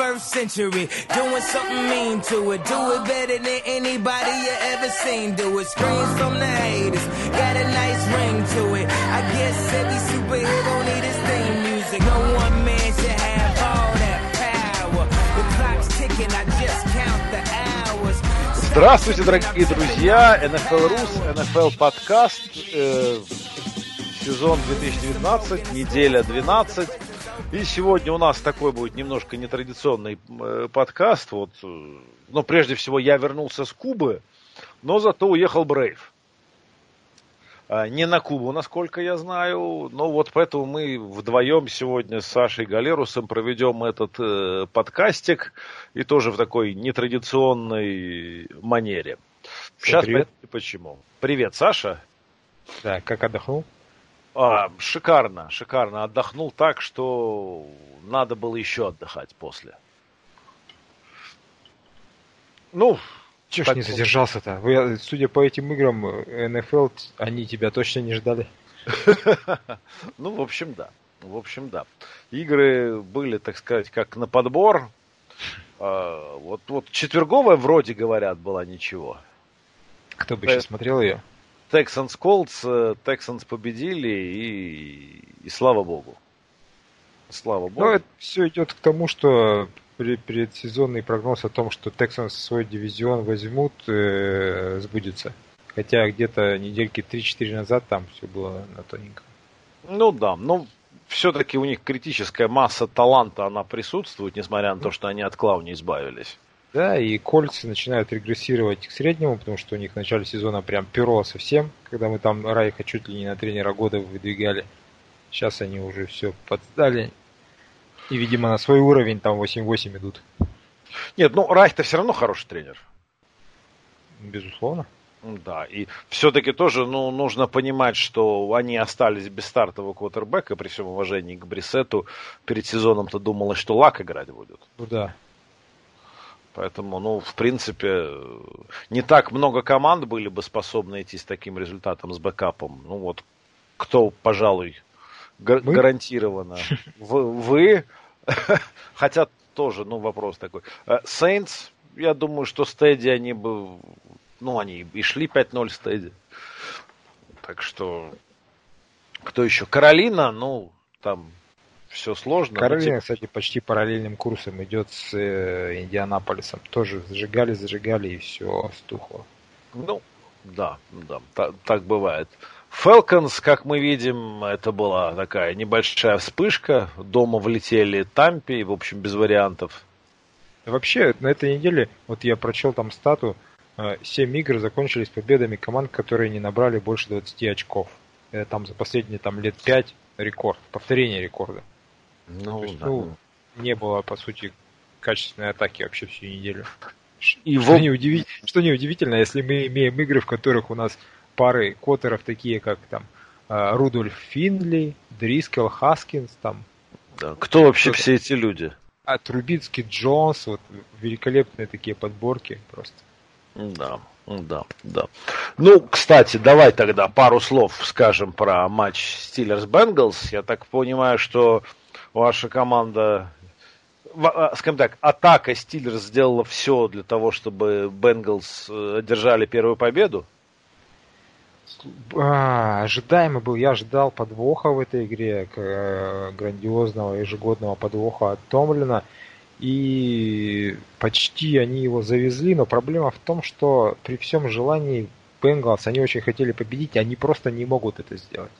21st century. Doing something mean to it. Do it better than anybody you ever seen. Do it. Screams from the haters. Got a nice ring to it. I guess every superhero need his theme music. No one man should have all that power. The clock's ticking. I just count the hours. Здравствуйте, дорогие друзья! NFL Рус, NFL подкаст, э, сезон 2019, неделя 12. И сегодня у нас такой будет немножко нетрадиционный э, подкаст. Вот, э, но прежде всего я вернулся с Кубы, но зато уехал Брейв. А, не на Кубу, насколько я знаю. Но вот поэтому мы вдвоем сегодня с Сашей Галерусом проведем этот э, подкастик. И тоже в такой нетрадиционной манере. Сейчас привет. поясню почему. Привет, Саша. Да, как отдохнул? А, шикарно, шикарно. Отдохнул так, что надо было еще отдыхать после. Ну, Чего ж не задержался-то? Вы, судя по этим играм, э, НФЛ, они тебя точно не ждали. ну, в общем, да. В общем, да. Игры были, так сказать, как на подбор. А, вот, вот четверговая, вроде говорят, была ничего. Кто бы Э, еще смотрел ее? Texans Colts, э, Texans победили, и, и слава богу. Слава богу. Ну, это все идет к тому, что предсезонный прогноз о том, что Texans свой дивизион возьмут, э, сбудется. Хотя где-то недельки 3-4 назад там все было на тоненьком. Ну да, но все-таки у них критическая масса таланта, она присутствует, несмотря на то, что они от Клауни избавились. Да, и кольцы начинают регрессировать к среднему, потому что у них в начале сезона прям перо совсем, когда мы там Райха чуть ли не на тренера года выдвигали. Сейчас они уже все подсдали. И, видимо, на свой уровень там 8-8 идут. Нет, ну Райх-то все равно хороший тренер. Безусловно. Да, и все-таки тоже ну, нужно понимать, что они остались без стартового квотербека, при всем уважении к Брисету. Перед сезоном-то думалось, что Лак играть будет. Ну да. Поэтому, ну, в принципе, э, не так много команд были бы способны идти с таким результатом, с бэкапом. Ну вот, кто, пожалуй, га- Мы? гарантированно. Вы, вы? хотя тоже, ну, вопрос такой. Сейнс, я думаю, что стеди они бы, ну, они и шли 5-0 стеди. Так что, кто еще? Каролина, ну, там все сложно. но Каролина, кстати, почти параллельным курсом идет с э, Индианаполисом. Тоже зажигали, зажигали и все стухло. Ну, да, да, та- так бывает. Falcons, как мы видим, это была такая небольшая вспышка. Дома влетели Тампи, в общем, без вариантов. Вообще, на этой неделе, вот я прочел там стату, 7 игр закончились победами команд, которые не набрали больше 20 очков. Это там за последние там, лет 5 рекорд, повторение рекорда. Ну, есть, да. ну, не было, по сути, качественной атаки вообще всю неделю. И Что, в- неудиви- что неудивительно, если мы имеем игры, в которых у нас пары квотеров такие, как там э, Рудольф Финли, Дрискел Хаскинс, там да, Кто вообще все эти люди? а Трубицкий Джонс, вот великолепные такие подборки просто. Да, да, да. Ну, кстати, давай тогда пару слов скажем про матч Steelers-Bengals. Я так понимаю, что ваша команда, а, скажем так, атака Steelers сделала все для того, чтобы Bengals э, одержали первую победу. А, ожидаемо был, я ожидал подвоха в этой игре, э, грандиозного ежегодного подвоха от Томлина. И почти они его завезли, но проблема в том, что при всем желании Бенгалс, они очень хотели победить, они просто не могут это сделать.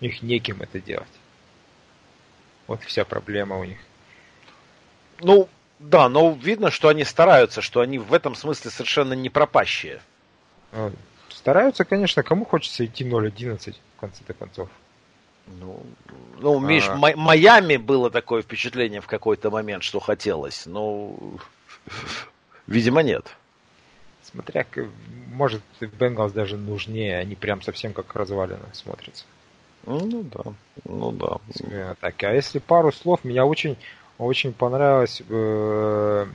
У них неким это делать. Вот вся проблема у них. Ну, да, но видно, что они стараются, что они в этом смысле совершенно не пропащие. Ну, Стараются, конечно, кому хочется идти 0-11 в конце-то концов. Ну, ну Миш, А. Ма- Майами было такое впечатление в какой-то момент, что хотелось. Но, видимо, нет. Смотря, может, Бенгалс даже нужнее, они прям совсем как развалины смотрятся. Ну да, ну да. Так, а если пару слов, меня очень, очень понравилось э,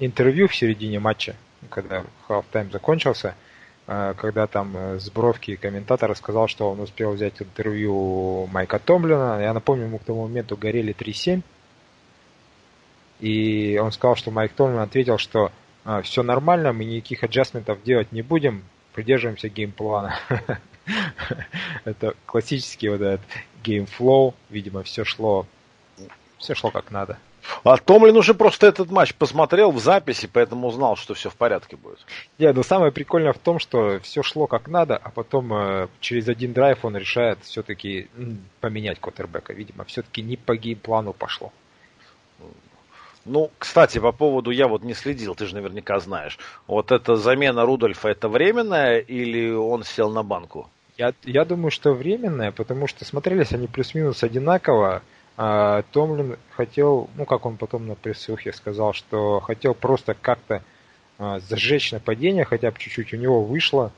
интервью в середине матча, когда half-time закончился, э, когда там э, с бровки комментатор сказал, что он успел взять интервью Майка Томлина. Я напомню, ему к тому моменту горели 3-7. И он сказал, что Майк Томлин ответил, что а, все нормально, мы никаких adjustment ов делать не будем, придерживаемся game plan а. Это классический вот этот game flow, видимо, все шло, все шло как надо. А Томлин уже просто этот матч посмотрел в записи, поэтому узнал, что все в порядке будет. Нет, но самое прикольное в том, что все шло как надо, а потом э, через один драйв он решает все-таки поменять Коттербека. Видимо, все-таки не по геймплану пошло. Ну, кстати, по поводу, я вот не следил, ты же наверняка знаешь. Вот эта замена Рудольфа, это временная или он сел на банку? Я, я думаю, что временная, потому что смотрелись они плюс-минус одинаково. А Томлин хотел, ну, как он потом на пресс-сухе сказал, что хотел просто как-то а, зажечь нападение, хотя бы чуть-чуть у него вышло.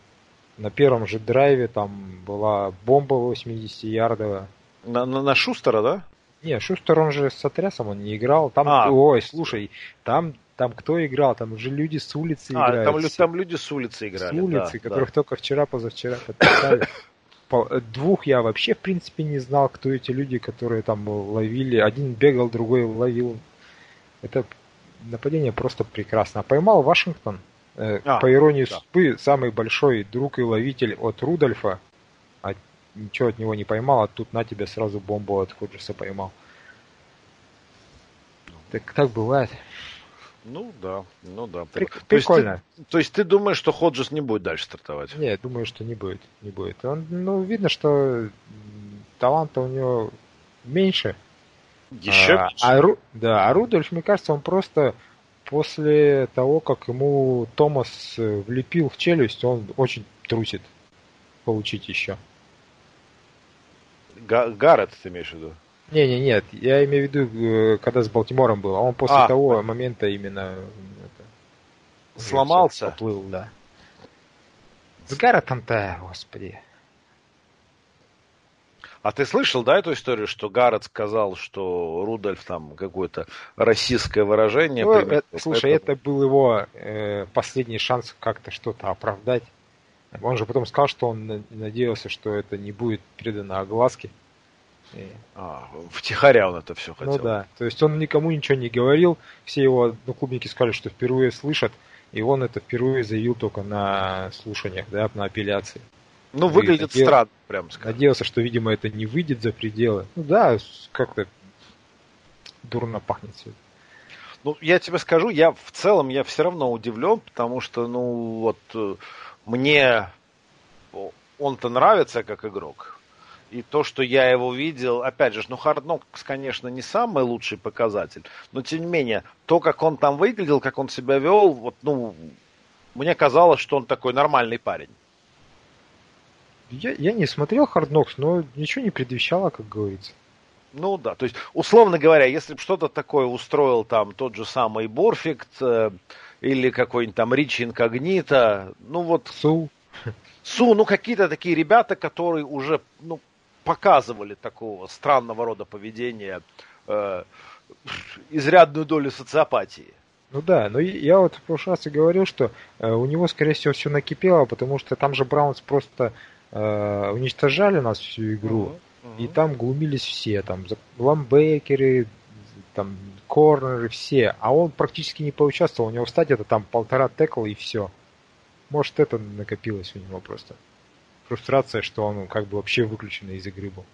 На первом же драйве там была бомба 80-ярдовая. На, на, на Шустера, да? Не, Шустер, он же с отрясом он не играл. Там, а, ой, слушай, там, там кто играл? Там уже люди с улицы а, играют. Там, там люди с улицы играли. С улицы, да, которых да. только вчера, позавчера подписали. Двух я вообще, в принципе, не знал, кто эти люди, которые там ловили. Один бегал, другой ловил. Это нападение просто прекрасно. А поймал Вашингтон. Э, а, по иронии да. судьбы, самый большой друг и ловитель от Рудольфа ничего от него не поймал, а тут на тебе сразу бомбу от Ходжеса поймал. Так так бывает. Ну да, ну да. Прик- то прикольно. Есть ты, то есть ты думаешь, что Ходжес не будет дальше стартовать? Нет, думаю, что не будет, не будет. Он, ну, видно, что таланта у него меньше. Еще а, меньше? А, Ру, да, а Рудольф, мне кажется, он просто после того, как ему Томас влепил в челюсть, он очень трусит получить еще. Гаррет ты имеешь в виду? Не, не, нет, я имею в виду, э, когда с Балтимором был, а он после а, того понятно. момента именно это, сломался, поплыл, да. С Гарретом-то, господи. А ты слышал, да, эту историю, что Гаррет сказал, что Рудольф там какое-то российское выражение? Ну, это, слушай, поэтому... это был его э, последний шанс как-то что-то оправдать. Он же потом сказал, что он надеялся, что это не будет передано огласке. И... А, втихаря он это все ну хотел. Ну да, то есть он никому ничего не говорил, все его одноклубники сказали, что впервые слышат, и он это впервые заявил только на слушаниях, да, на апелляции. Ну, выглядит надеял... странно, прям скажем. Надеялся, что, видимо, это не выйдет за пределы. Ну да, как-то дурно пахнет все Ну, я тебе скажу, я в целом, я все равно удивлен, потому что, ну, вот э, мне он-то нравится как игрок. И то, что я его видел, опять же, ну, Hard Knocks, конечно, не самый лучший показатель, но тем не менее, то, как он там выглядел, как он себя вел, вот, ну, мне казалось, что он такой нормальный парень. Я, я не смотрел Hard Knocks, но ничего не предвещало, как говорится. Ну да, то есть, условно говоря, если бы что-то такое устроил там тот же самый Борфикт, э, или какой-нибудь там Ричи Инкогнито, ну вот... Су. Су, ну какие-то такие ребята, которые уже ну, показывали такого странного рода поведения, э, изрядную долю социопатии. Ну да, но я вот в прошлый раз и говорил, что э, у него, скорее всего, все накипело, потому что там же Браунс просто э, уничтожали нас всю игру, uh-huh, uh-huh. и там глумились все, там ламбекеры, там корнеры, все. А он практически не поучаствовал. У него в это там полтора текла и все. Может, это накопилось у него просто. Фрустрация, что он как бы вообще выключен из игры был.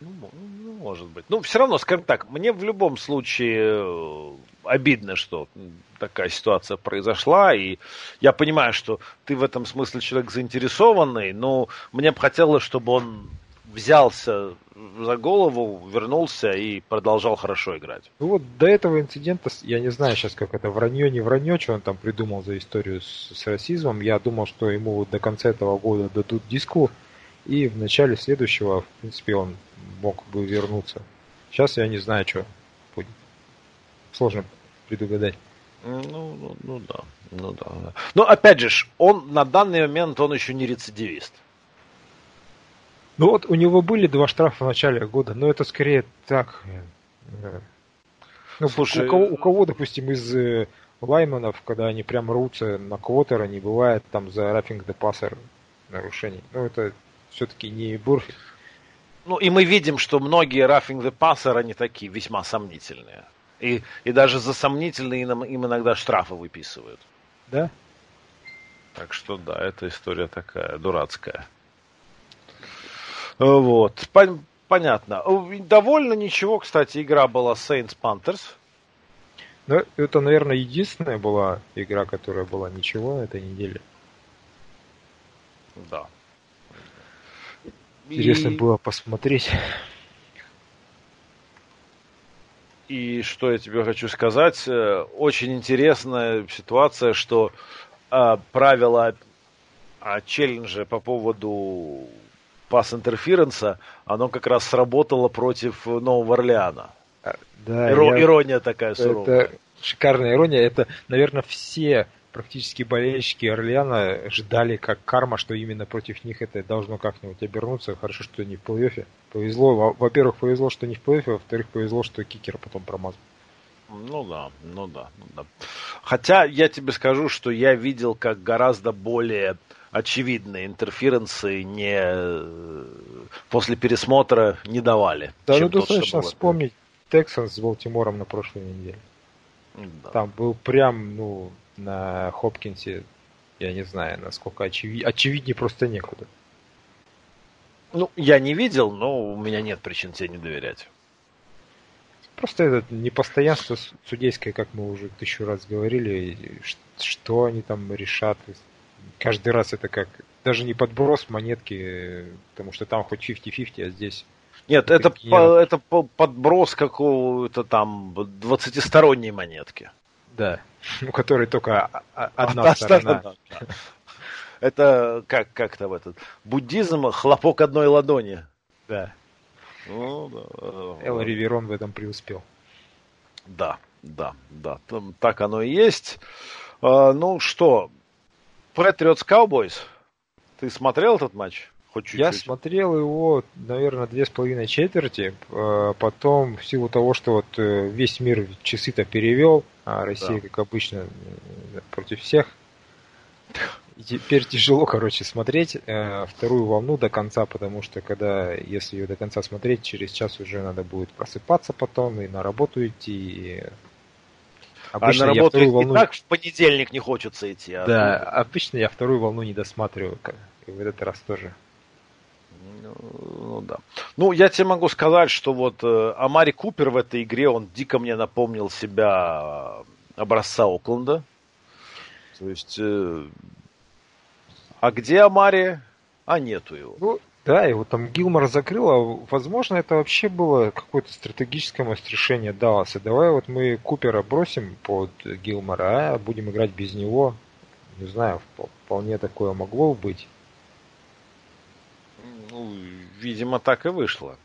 Ну, ну, может быть. Ну, все равно, скажем так, мне в любом случае э, обидно, что такая ситуация произошла, и я понимаю, что ты в этом смысле человек заинтересованный, но мне бы хотелось, чтобы он взялся за голову, вернулся и продолжал хорошо играть. Ну вот до этого инцидента, я не знаю сейчас, как это вранье, не вранье, что он там придумал за историю с, с расизмом. Я думал, что ему вот до конца этого года дадут диску, и в начале следующего, в принципе, он мог бы вернуться. Сейчас я не знаю, что будет. Сложно предугадать. Ну, ну, ну да, ну да. Но опять же, он на данный момент он еще не рецидивист. Ну вот у него были два штрафа в начале года, но это скорее так. Э, ну, Слушай, у кого, у кого, допустим, из э, лайманов, когда они прям рвутся на квотера, не бывает там за рафинг де пассер нарушений. Ну, это все-таки не Бурфи. Ну, и мы видим, что многие рафинг де пассер, они такие весьма сомнительные. И, и даже за сомнительные им, им иногда штрафы выписывают. Да? Так что да, эта история такая дурацкая. Вот. Понятно. Довольно ничего, кстати, игра была Saints Panthers. Ну, это, наверное, единственная была игра, которая была ничего на этой неделе. Да. Интересно и... было посмотреть. И что я тебе хочу сказать, э, очень интересная ситуация, что э, правила э, челленджа по поводу пас интерференса, оно как раз сработало против Нового Орлеана. А, да, Иро- я... Ирония такая суровая. Это шикарная ирония. Это, наверное, все практически болельщики Орлеана ждали как карма, что именно против них это должно как-нибудь обернуться. Хорошо, что не в плей-оффе. Повезло. Во-первых, повезло, что не в плей-оффе, во-вторых, повезло, что кикер потом промазал. Ну да, ну да, ну да. Хотя я тебе скажу, что я видел как гораздо более очевидные интерференции не после пересмотра не давали. Да, ну достаточно вспомнить Тексанс с Балтимором на прошлой неделе. Да. Там был прям, ну, на Хопкинсе, я не знаю, насколько очевид... очевиднее просто некуда. Ну, я не видел, но у меня нет причин тебе не доверять. Просто это непостоянство судейское, как мы уже тысячу раз говорили, что они там решат. Каждый раз это как даже не подброс монетки, потому что там хоть 50-50, а здесь нет, это, по, это по, подброс какого-то там 20-сторонней монетки. Да, у которой только одна сторона. Это как, как там этот буддизм, хлопок одной ладони. Да. Ну, да. Эл Риверон в этом преуспел. Да, да, да. Там, так оно и есть. А, ну что, Patriots Cowboys. Ты смотрел этот матч? Хоть чуть-чуть. Я смотрел его, наверное, две с половиной четверти. А, потом, в силу того, что вот э, весь мир часы-то перевел, а Россия, да. как обычно, э, против всех. И теперь тяжело, короче, смотреть э, вторую волну до конца, потому что когда, если ее до конца смотреть, через час уже надо будет просыпаться потом и на работу идти. И... Обычно а на работу я волну... и так в понедельник не хочется идти. А да, обычно я вторую волну не досматриваю, и в этот раз тоже. Ну, ну да. Ну, я тебе могу сказать, что вот э, Амари Купер в этой игре, он дико мне напомнил себя образца Окленда. То есть, э, а где Амари? А нету его. Ну, да, его там Гилмор закрыл, а возможно это вообще было какое-то стратегическое решение Далласа. Давай вот мы Купера бросим под Гилмора, а будем играть без него. Не знаю, вполне такое могло быть. Ну, видимо, так и вышло.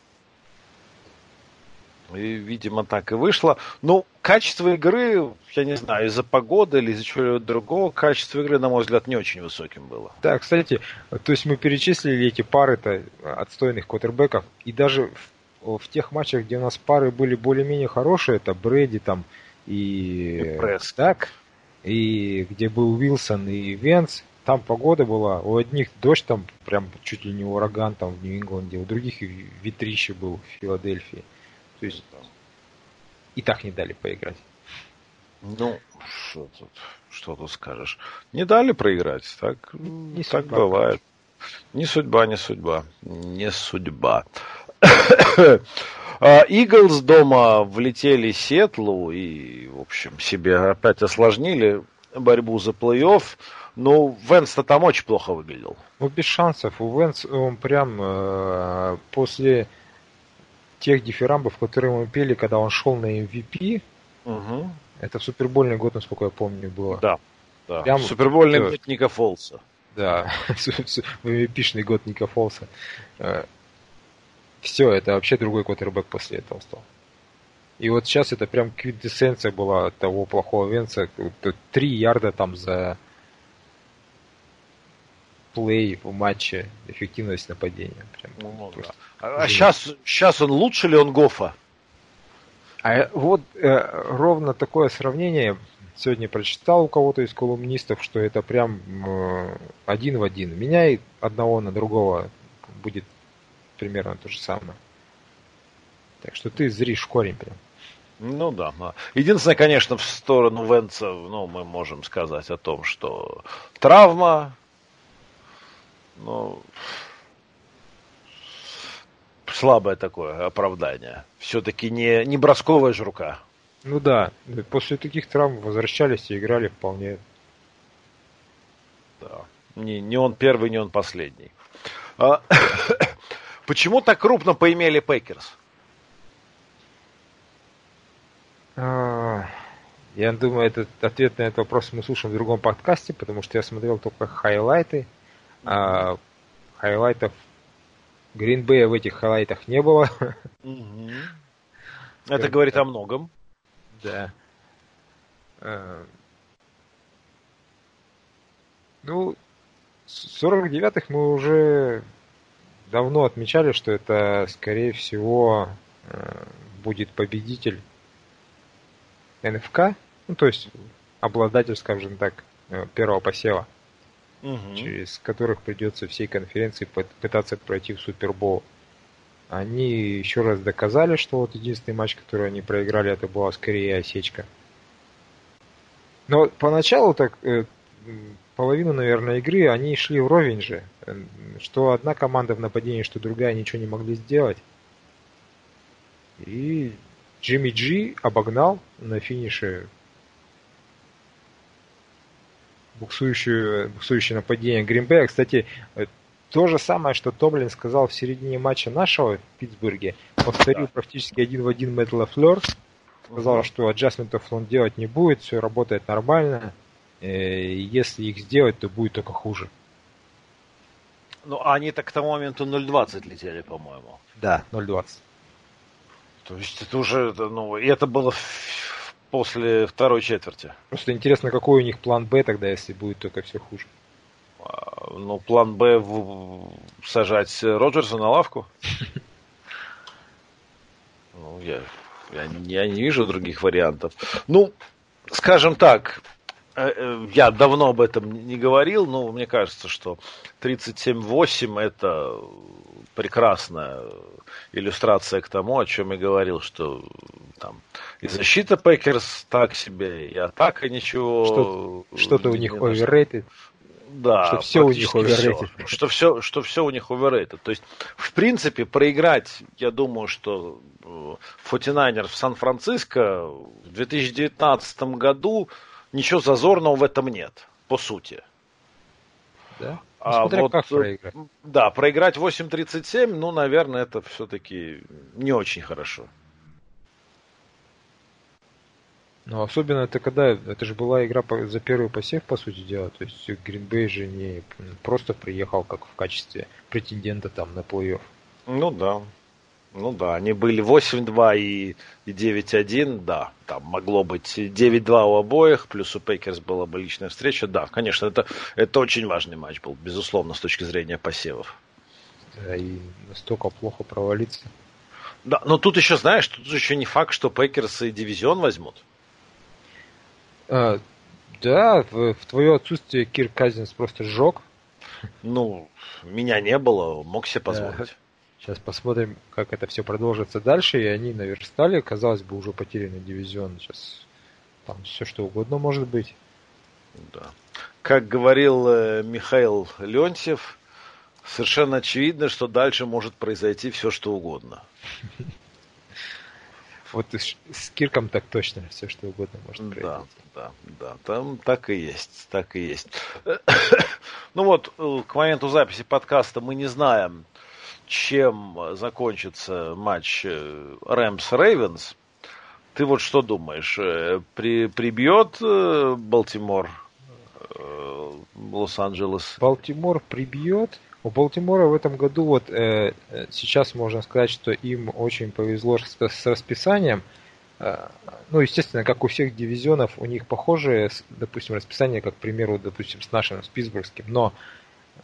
И, видимо, так и вышло. Ну, качество игры, я не знаю, из-за погоды или из-за чего-то другого, качество игры, на мой взгляд, не очень высоким было. Да, кстати, то есть мы перечислили эти пары-то отстойных квотербеков, и даже в, в тех матчах, где у нас пары были более-менее хорошие, это Брэди там и, и так, и где был Уилсон и Венс, там погода была, у одних дождь там прям чуть ли не ураган там в Нью-Ингланде, у других ветрище был в Филадельфии. То есть и так не дали поиграть. Ну, что тут, что тут скажешь? Не дали проиграть, так, не так судьба, бывает. Не судьба, не судьба, не судьба. Иглс а, дома влетели Сетлу и, в общем, себе опять осложнили борьбу за плей-офф. Ну, Венс-то там очень плохо выглядел. Ну, без шансов. У Венс, он прям э, после тех дифирамбов, которые мы пели, когда он шел на MVP, угу. это в супербольный год, насколько я помню, было. Да, да. Прям, супербольный год Ника Фолса. Да, MVP-шный год Ника Фолса. Э, Все, это вообще другой квотербек после этого стал. И вот сейчас это прям квинтэссенция была того плохого Венца. Три ярда там за плей в матче, эффективность нападения. Прям, ну, да. А, сейчас, сейчас он лучше ли он Гофа? А вот э, ровно такое сравнение сегодня прочитал у кого-то из колумнистов, что это прям э, один в один. Меняй одного на другого, будет примерно то же самое. Так что ты зришь корень прям. Ну да, да. Единственное, конечно, в сторону Венца, ну, мы можем сказать о том, что травма, ну, слабое такое оправдание. Все-таки не, не бросковая же рука. Ну да, после таких травм возвращались и играли вполне. Да. Не, не он первый, не он последний. А, почему так крупно поимели Пэкерс? А, я думаю, этот ответ на этот вопрос мы слушаем в другом подкасте, потому что я смотрел только хайлайты. А хайлайтов Гринбея в этих хайлайтах не было. Это говорит о многом. Да. А, ну, 49-х мы уже давно отмечали, что это, скорее всего, э, будет победитель НФК, ну, то есть обладатель, скажем так, э, первого посева, угу. через которых придется всей конференции пытаться пройти в Супербол. Они еще раз доказали, что вот единственный матч, который они проиграли, это была скорее осечка. Но поначалу так э, половину, наверное, игры они шли вровень же. Что одна команда в нападении, что другая ничего не могли сделать. И Джимми Джи обогнал на финише буксующую, буксующее нападение Гринбея. Кстати, э, то же самое, что Тоблин сказал в середине матча нашего в Питтсбурге, повторил да. практически один в один Мэтт Лафлер. Сказал, угу. что аджастментов он делать не будет, все работает нормально. Э, если их сделать, то будет только хуже. Ну, а они-то к тому моменту 0.20 летели, по-моему. Да, 0.20. То есть это уже, ну, и это было после второй четверти. Просто интересно, какой у них план Б тогда, если будет только все хуже. А, ну, план Б в... сажать Роджерса на лавку. Ну, я, я, я не вижу других вариантов. Ну, скажем так, Э, э, я давно об этом не говорил, но мне кажется, что 37.8 это прекрасная иллюстрация к тому, о чем я говорил, что там и защита Пэкерс так себе, и атака ничего. Что-то у них overrated. Да, что все у них overrated. Все. Что все, что все у них overrated. То есть, в принципе, проиграть, я думаю, что 49ers в Сан-Франциско в 2019 году ничего зазорного в этом нет, по сути. Да? А Смотря вот, как проиграть. Да, проиграть 8.37, ну, наверное, это все-таки не очень хорошо. Ну, особенно это когда, это же была игра за первый посев, по сути дела, то есть Гринбей же не просто приехал как в качестве претендента там на плей-офф. Ну да. Ну да, они были 8-2 и, и 9-1, да. Там могло быть 9-2 у обоих, плюс у Пейкерс была бы личная встреча. Да, конечно, это, это очень важный матч был, безусловно, с точки зрения посевов. Да, и настолько плохо провалиться. Да, но тут еще, знаешь, тут еще не факт, что Пейкерс и дивизион возьмут. А, да, в, в твое отсутствие Кир Казинс просто сжег. Ну, меня не было, мог себе позволить. Да. Сейчас посмотрим, как это все продолжится дальше. И они наверстали, казалось бы, уже потерянный дивизион. Сейчас там все что угодно может быть. Да. Как говорил э, Михаил Леонтьев, совершенно очевидно, что дальше может произойти все что угодно. Вот с Кирком так точно все что угодно может произойти. Да, да, да, там так и есть, так и есть. Ну вот, э, к моменту записи подкаста мы не знаем, чем закончится матч э, Рэмс-Рейвенс, ты вот что думаешь? Э, при, прибьет э, Балтимор Лос-Анджелес? Балтимор прибьет. У Балтимора в этом году вот э, сейчас можно сказать, что им очень повезло с, с расписанием. Э, ну, естественно, как у всех дивизионов, у них похожее, допустим, расписание, как, к примеру, допустим, с нашим, с Питтсбургским. Но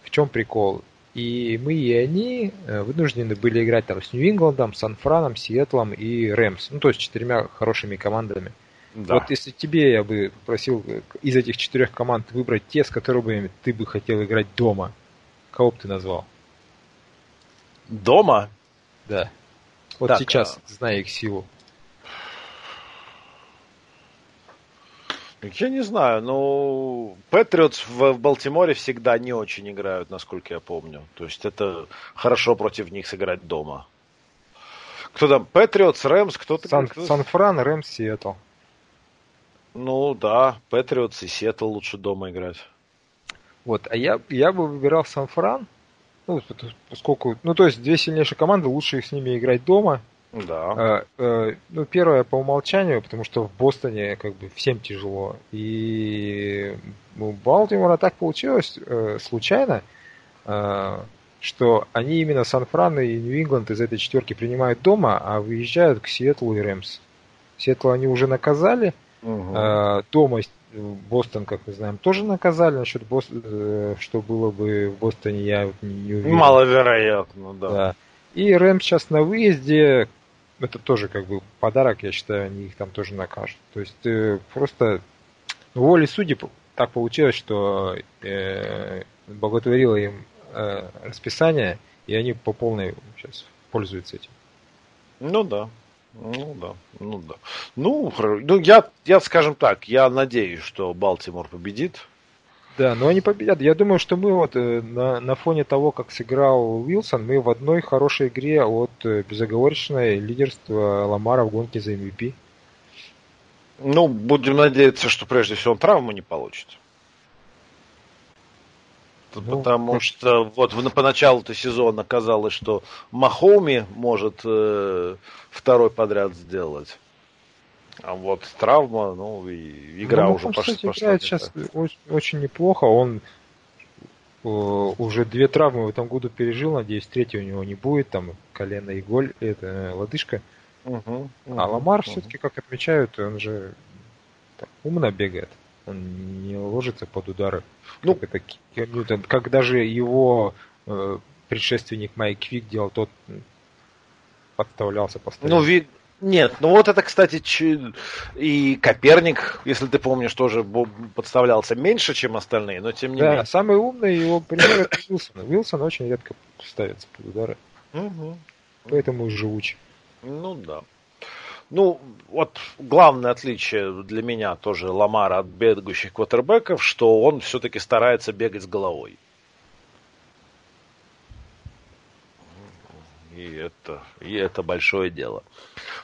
в чем прикол? И мы и они э, вынуждены были играть там с Нью-Ингландом, Сан-Франом, Сиэтлом и Рэмс. Ну, то есть четырьмя хорошими командами. Да. Вот если тебе я бы попросил э, из этих четырех команд выбрать те, с которыми ты бы хотел играть дома, кого бы ты назвал? Дома? Да. Вот так, сейчас, а... зная их силу. Я не знаю, но Патриотс в, в Балтиморе всегда не очень играют, насколько я помню. То есть это хорошо против них сыграть дома. Кто там? Патриотс, Рэмс, кто-то? Сан, Сан-Фран, Рэмс, Сиэтл. Ну да, Патриотс и Сиэтл лучше дома играть. Вот, а я, я бы выбирал Сан-Фран, ну, поскольку, ну, то есть две сильнейшие команды, лучше их с ними играть дома. Да. А, а, ну, первое по умолчанию, потому что в Бостоне как бы всем тяжело. И у Балтимора так получилось э, случайно, э, что они именно Сан-Фран и Нью-Ингланд из этой четверки принимают дома, а выезжают к Сиэтлу и Рэмс. Сиэтл они уже наказали, угу. э, дома Бостон, как мы знаем, тоже наказали. Насчет Бостона, э, что было бы в Бостоне, я не, уверен. Маловероятно, да. да. И Рэм сейчас на выезде, это тоже как бы подарок, я считаю, они их там тоже накажут. То есть э, просто волей судеб так получилось, что э, благотворило им э, расписание, и они по полной сейчас пользуются этим. Ну да. Ну да, ну да. Ну, ну я, я, скажем так, я надеюсь, что Балтимор победит. Да, но они победят. Я думаю, что мы вот э, на, на фоне того, как сыграл Уилсон, мы в одной хорошей игре от э, безоговорочной лидерства Ламара в гонке за MVP. Ну, будем надеяться, что прежде всего он травму не получит. Ну, потому ну, что вот поначалу-то сезона казалось, что Махоми может э, второй подряд сделать. А вот травма, ну и игра ну, уже пошла. играет сейчас очень, очень неплохо. Он э, уже две травмы в этом году пережил, надеюсь, третьей у него не будет. Там колено и голь, это э, лодыжка. Угу, угу, а Ламар угу. все-таки, как отмечают, он же так, умно бегает. Он не ложится под удары. Ну, как, это Ньютон. Как даже его э, предшественник Майк Квик делал, тот подставлялся постоянно. Ну, вид... Нет, ну вот это, кстати, ч... и Коперник, если ты помнишь, тоже подставлялся меньше, чем остальные, но тем не да, менее. самый умный его пример это Уилсон. Уилсон очень редко ставится под удары. Угу. Поэтому и живучий. Ну да. Ну, вот главное отличие для меня тоже Ламара от бегающих квотербеков, что он все-таки старается бегать с головой. И это, и это большое дело.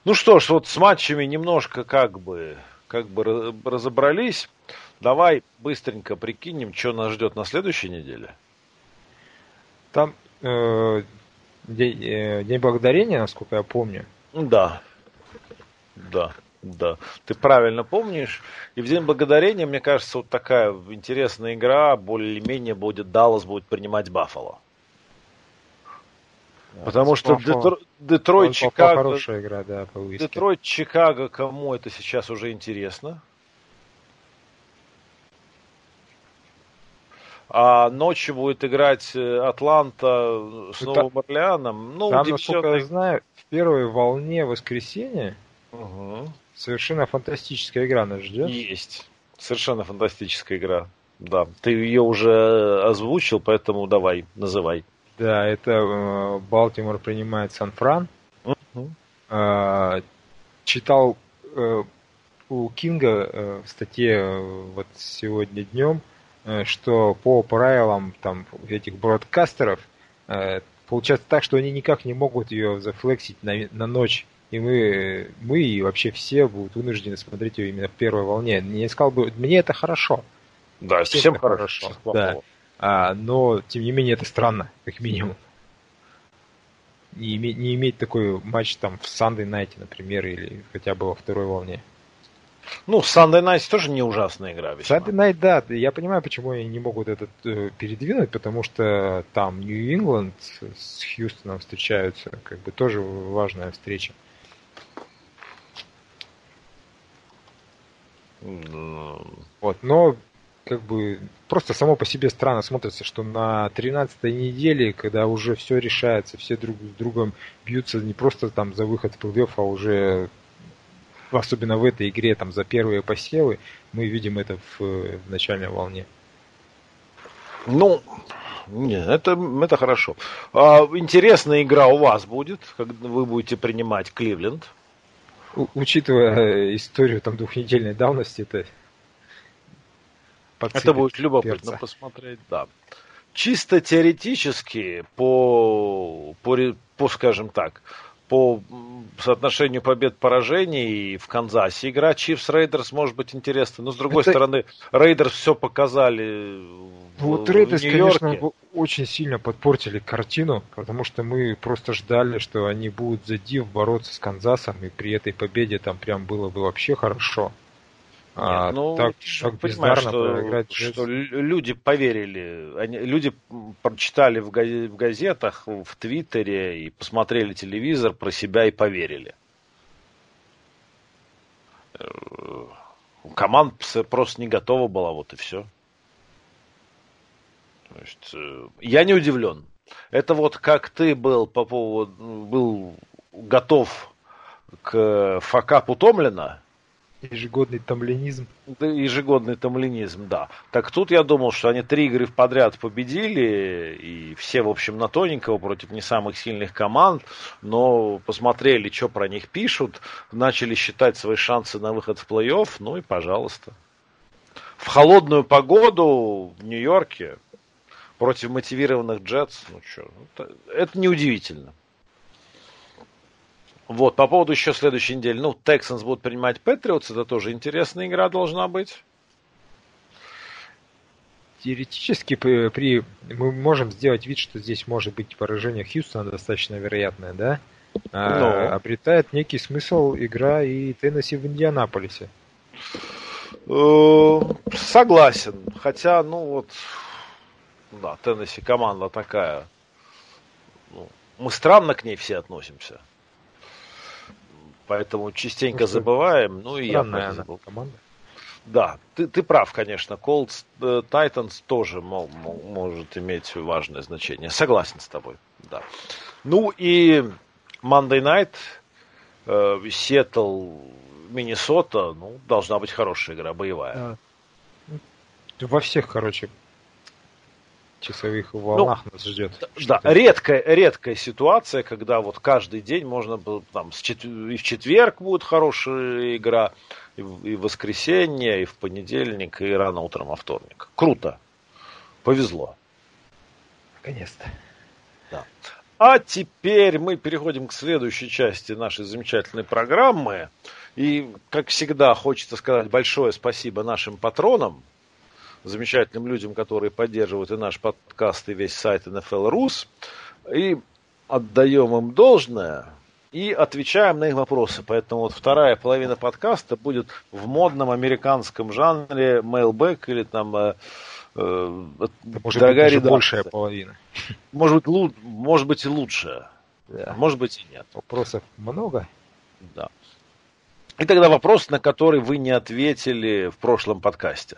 Ну что ж, вот с матчами немножко как бы, как бы разобрались. Давай быстренько прикинем, что нас ждет на следующей неделе. Там э, день, э, день благодарения, насколько я помню. Да. Да, да. Ты правильно помнишь. И в День Благодарения, мне кажется, вот такая интересная игра, более-менее будет, Даллас будет принимать Баффало. Потому что Детро... Детройт, Чикаго... Хорошая игра, да, по Детройт, Чикаго, кому это сейчас уже интересно? А ночью будет играть э, Атланта с Новым Орлеаном. Ну, Там, насколько я знаю, в первой волне воскресенья Угу. Совершенно фантастическая игра нас ждет. Есть. Совершенно фантастическая игра. Да. Ты ее уже озвучил, поэтому давай, называй. Да, это э, Балтимор принимает Сан-Фран. Э, читал э, у Кинга э, в статье вот сегодня днем, что по правилам там этих бродкастеров получается так, что они никак не могут ее зафлексить на, на ночь и мы, мы и вообще все будут вынуждены смотреть ее именно в первой волне. Не сказал бы, мне это хорошо. Да, всем, всем хорошо. хорошо. Да. А, но, тем не менее, это странно, как минимум. Не, иметь, не иметь такой матч там в Sunday Night, например, или хотя бы во второй волне. Ну, Sunday Night тоже не ужасная игра. Весьма. Sunday Night, да. Я понимаю, почему они не могут этот э, передвинуть, потому что там Нью-Ингланд с Хьюстоном встречаются. Как бы тоже важная встреча. Вот, но как бы просто само по себе странно смотрится, что на 13 неделе, когда уже все решается, все друг с другом бьются не просто там за выход в плей а уже особенно в этой игре там за первые посевы, мы видим это в, в начальной волне. Ну, нет, это, это хорошо. А, интересная игра у вас будет, когда вы будете принимать Кливленд учитывая историю там двухнедельной давности, это Это будет любопытно перца. посмотреть, да. Чисто теоретически, по, по, по, скажем так, по соотношению побед-поражений в Канзасе игра Чифс Рейдерс может быть интересна. Но с другой Это... стороны, Рейдерс все показали вот Рейдерс, конечно, очень сильно подпортили картину, потому что мы просто ждали, что они будут за Див бороться с Канзасом, и при этой победе там прям было бы вообще хорошо. Нет, а, ну, так, так понимаешь, что, что люди поверили, они, люди прочитали в, газетах, в Твиттере и посмотрели телевизор про себя и поверили. Э, команда просто не готова была, вот и все. То есть, э, я не удивлен. Это вот как ты был по поводу был готов к факапу Томлина, Ежегодный томлинизм. Ежегодный томлинизм, да. Так тут я думал, что они три игры подряд победили, и все, в общем, на тоненького против не самых сильных команд, но посмотрели, что про них пишут, начали считать свои шансы на выход в плей-офф, ну и пожалуйста. В холодную погоду в Нью-Йорке против мотивированных джетс, ну что, это, это неудивительно. Вот, по поводу еще следующей недели. Ну, Texans будут принимать Патриотс, это тоже интересная игра должна быть. Теоретически при, мы можем сделать вид, что здесь может быть поражение Хьюстона достаточно вероятное, да? А, Но. Обретает некий смысл игра и Теннесси в Индианаполисе. Э, согласен. Хотя, ну вот, да, Теннесси команда такая. Ну, мы странно к ней все относимся. Поэтому частенько забываем. Ну и я забыл. команда. Да, ты, ты прав, конечно. Colts Titans э, тоже мол, может иметь важное значение. Согласен с тобой. Да. Ну и Monday Night, э, Сиэтл, Миннесота, ну, должна быть хорошая игра, боевая. Во всех, короче, часовых волнах ну, нас ждет. Да, редкая, редкая ситуация, когда вот каждый день можно было, там, с чет... и в четверг будет хорошая игра, и в, и в воскресенье, и в понедельник, и рано утром во вторник. Круто. Повезло. Наконец-то. Да. А теперь мы переходим к следующей части нашей замечательной программы. И, как всегда, хочется сказать большое спасибо нашим патронам, замечательным людям, которые поддерживают и наш подкаст, и весь сайт NFL Rus. И отдаем им должное и отвечаем на их вопросы. Поэтому вот вторая половина подкаста будет в модном американском жанре mailback или там э, э, может дорогая быть, большая половина. Может быть, лу- может быть и лучшая. Да. Может быть и нет. Вопросов много. Да. И тогда вопрос, на который вы не ответили в прошлом подкасте.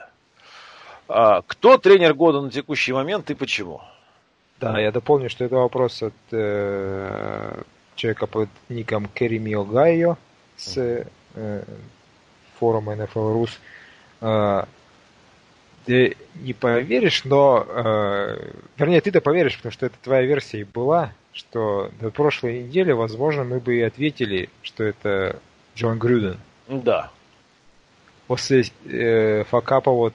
А, кто тренер года на текущий момент и почему? Да, я дополню, что это вопрос от э, человека под ником Керимио Гайо с э, форума NFL Rus. Э, ты не поверишь, но... Э, вернее, ты-то поверишь, потому что это твоя версия и была, что до прошлой недели, возможно, мы бы и ответили, что это Джон Грюден. Да. После э, факапа вот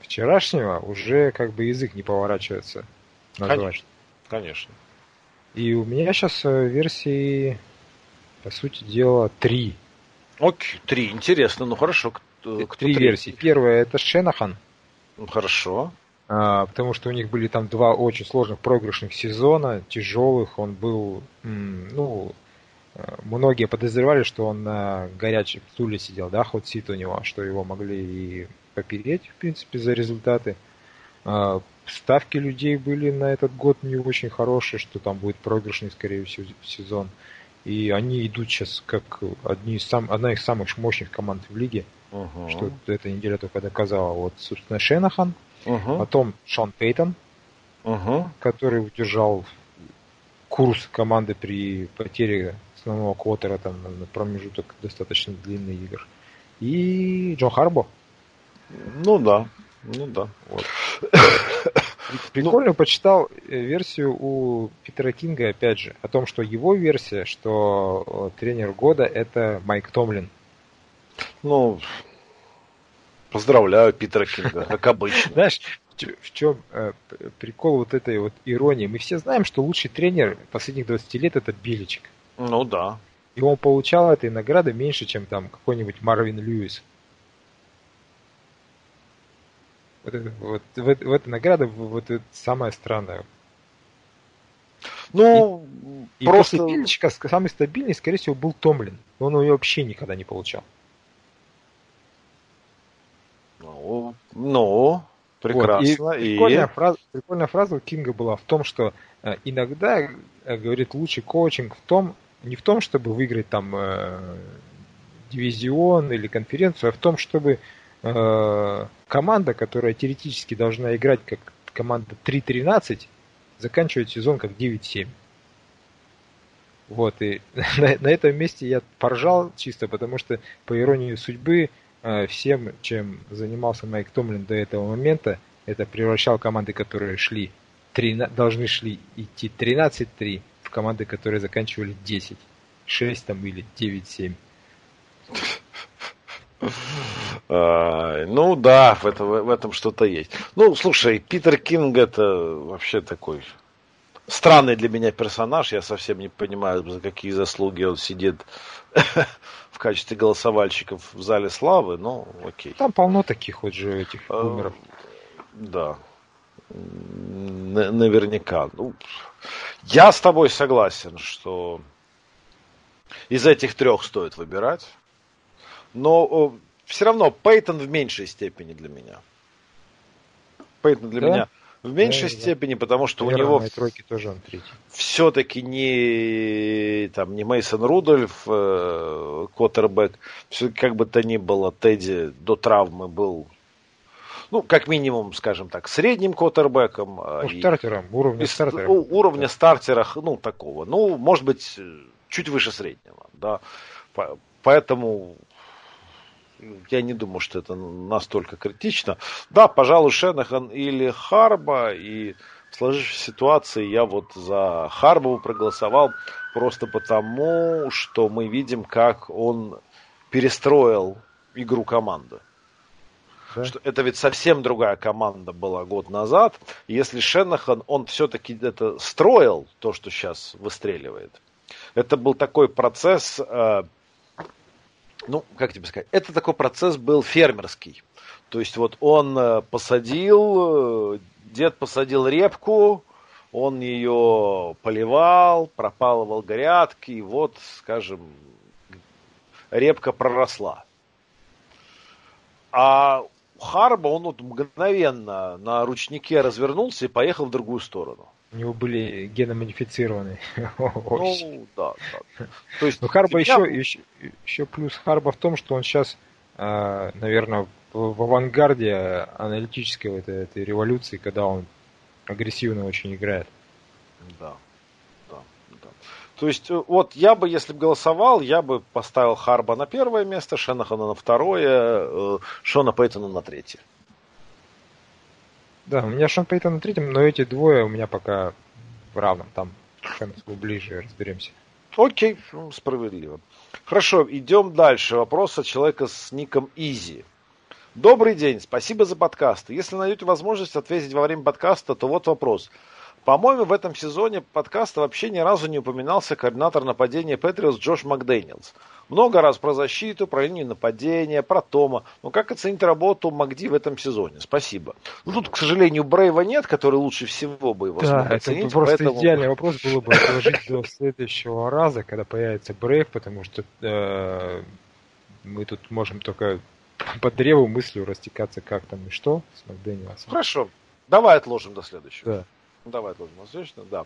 вчерашнего уже как бы язык не поворачивается назвать. Конечно. Конечно. И у меня сейчас э, версии, по сути дела, три. Окей, три. Интересно. Ну хорошо. Кто, э, кто три версии. Первая это Шенахан. Ну, хорошо. А, потому что у них были там два очень сложных проигрышных сезона, тяжелых. Он был, ну, э, многие подозревали, что он на горячем стуле сидел, да, ход сит у него, что его могли и попереть, в принципе, за результаты. А, ставки людей были на этот год не очень хорошие, что там будет проигрышный, скорее всего, сезон. И они идут сейчас как одни из сам, одна из самых мощных команд в лиге, uh-huh. что эта неделя только доказала. Вот, собственно, Шенахан, uh-huh. потом Шон Пейтон, uh-huh. который удержал курс команды при потере основного квотера там, на промежуток достаточно длинный игр. И Джон Харбо, ну да, ну да. Вот. Прикольно ну, почитал э, версию у Питера Кинга, опять же, о том, что его версия, что тренер года это Майк Томлин. Ну, Поздравляю Питера Кинга, как обычно. Знаешь, в чем э, прикол вот этой вот иронии? Мы все знаем, что лучший тренер последних 20 лет это Беличек. Ну да. И он получал этой награды меньше, чем там какой-нибудь Марвин Льюис. Вот, вот в, в эта награда вот это самая странная. Ну, и, просто... и после Беличка самый стабильный, скорее всего, был Томлин. Он ее вообще никогда не получал. Ну, ну прекрасно. Вот. И, и... Прикольная, фраза, прикольная фраза у Кинга была в том, что э, иногда, э, говорит, лучший коучинг в том, не в том, чтобы выиграть там э, дивизион или конференцию, а в том, чтобы э, команда, которая теоретически должна играть как команда 3-13, заканчивать сезон как 9-7. Вот, и на, на этом месте я поржал чисто, потому что, по иронии судьбы, э, всем, чем занимался Майк Томлин до этого момента, это превращал команды, которые шли 3, должны шли идти 13-3 в команды, которые заканчивали 10, 6 там или 9-7. Ну да, в, это, в этом что-то есть. Ну, слушай, Питер Кинг это вообще такой странный для меня персонаж. Я совсем не понимаю, за какие заслуги он сидит в качестве голосовальщиков в зале славы, но окей. Там полно таких вот же этих а, бумеров. Да. Наверняка. Ну, я с тобой согласен, что из этих трех стоит выбирать. Но все равно Пейтон в меньшей степени для меня. Пейтон для да? меня в меньшей да, степени, да. потому что Наверное, у него тройки тоже он третий. все-таки не там не Мейсон Рудольф, э, Коттербек, все как бы то ни было, Тедди до травмы был ну, как минимум, скажем так, средним квотербеком. А ну, и, стартером, уровня и, стартера. Уровня да. стартера, ну, такого. Ну, может быть, чуть выше среднего, да. Поэтому я не думаю, что это настолько критично. Да, пожалуй, Шенахан или Харба, и в сложившейся ситуации я вот за Харбову проголосовал просто потому, что мы видим, как он перестроил игру команды. Да. Что это ведь совсем другая команда была год назад. Если Шенахан, он все-таки это строил, то, что сейчас выстреливает. Это был такой процесс э, ну, как тебе сказать, это такой процесс был фермерский. То есть вот он э, посадил, э, дед посадил репку, он ее поливал, пропалывал грядки, и вот, скажем, репка проросла. А Харба, он вот мгновенно на ручнике развернулся и поехал в другую сторону. У него были геномодифицированные. Ну, да, да. То есть, Но Харба еще, еще, еще плюс Харба в том, что он сейчас, а, наверное, в авангарде аналитической вот этой революции, когда он агрессивно очень играет. Да, да, да. То есть, э, вот я бы, если бы голосовал, я бы поставил Харба на первое место, Шенахана на второе, э, Шона Пейтона на третье. Да, у меня Шон Пейтон на третьем, но эти двое у меня пока в равном. Там Хэмску ближе, разберемся. Окей, ну, справедливо. Хорошо, идем дальше. Вопрос от человека с ником Изи. Добрый день, спасибо за подкаст. Если найдете возможность ответить во время подкаста, то вот вопрос. По-моему, в этом сезоне подкаста вообще ни разу не упоминался координатор нападения Патриос Джош Макдэниелс. Много раз про защиту, про линию нападения, про Тома. Но как оценить работу Макди в этом сезоне? Спасибо. Ну, тут, к сожалению, Брейва нет, который лучше всего бы его да, смог оценить. Это просто поэтому... идеальный вопрос было бы отложить до следующего раза, когда появится Брейв, потому что э, мы тут можем только по древу мыслью растекаться, как там и что с Макдэниелсом. Хорошо. Давай отложим до следующего. Да. Давай отложим до следующего, да.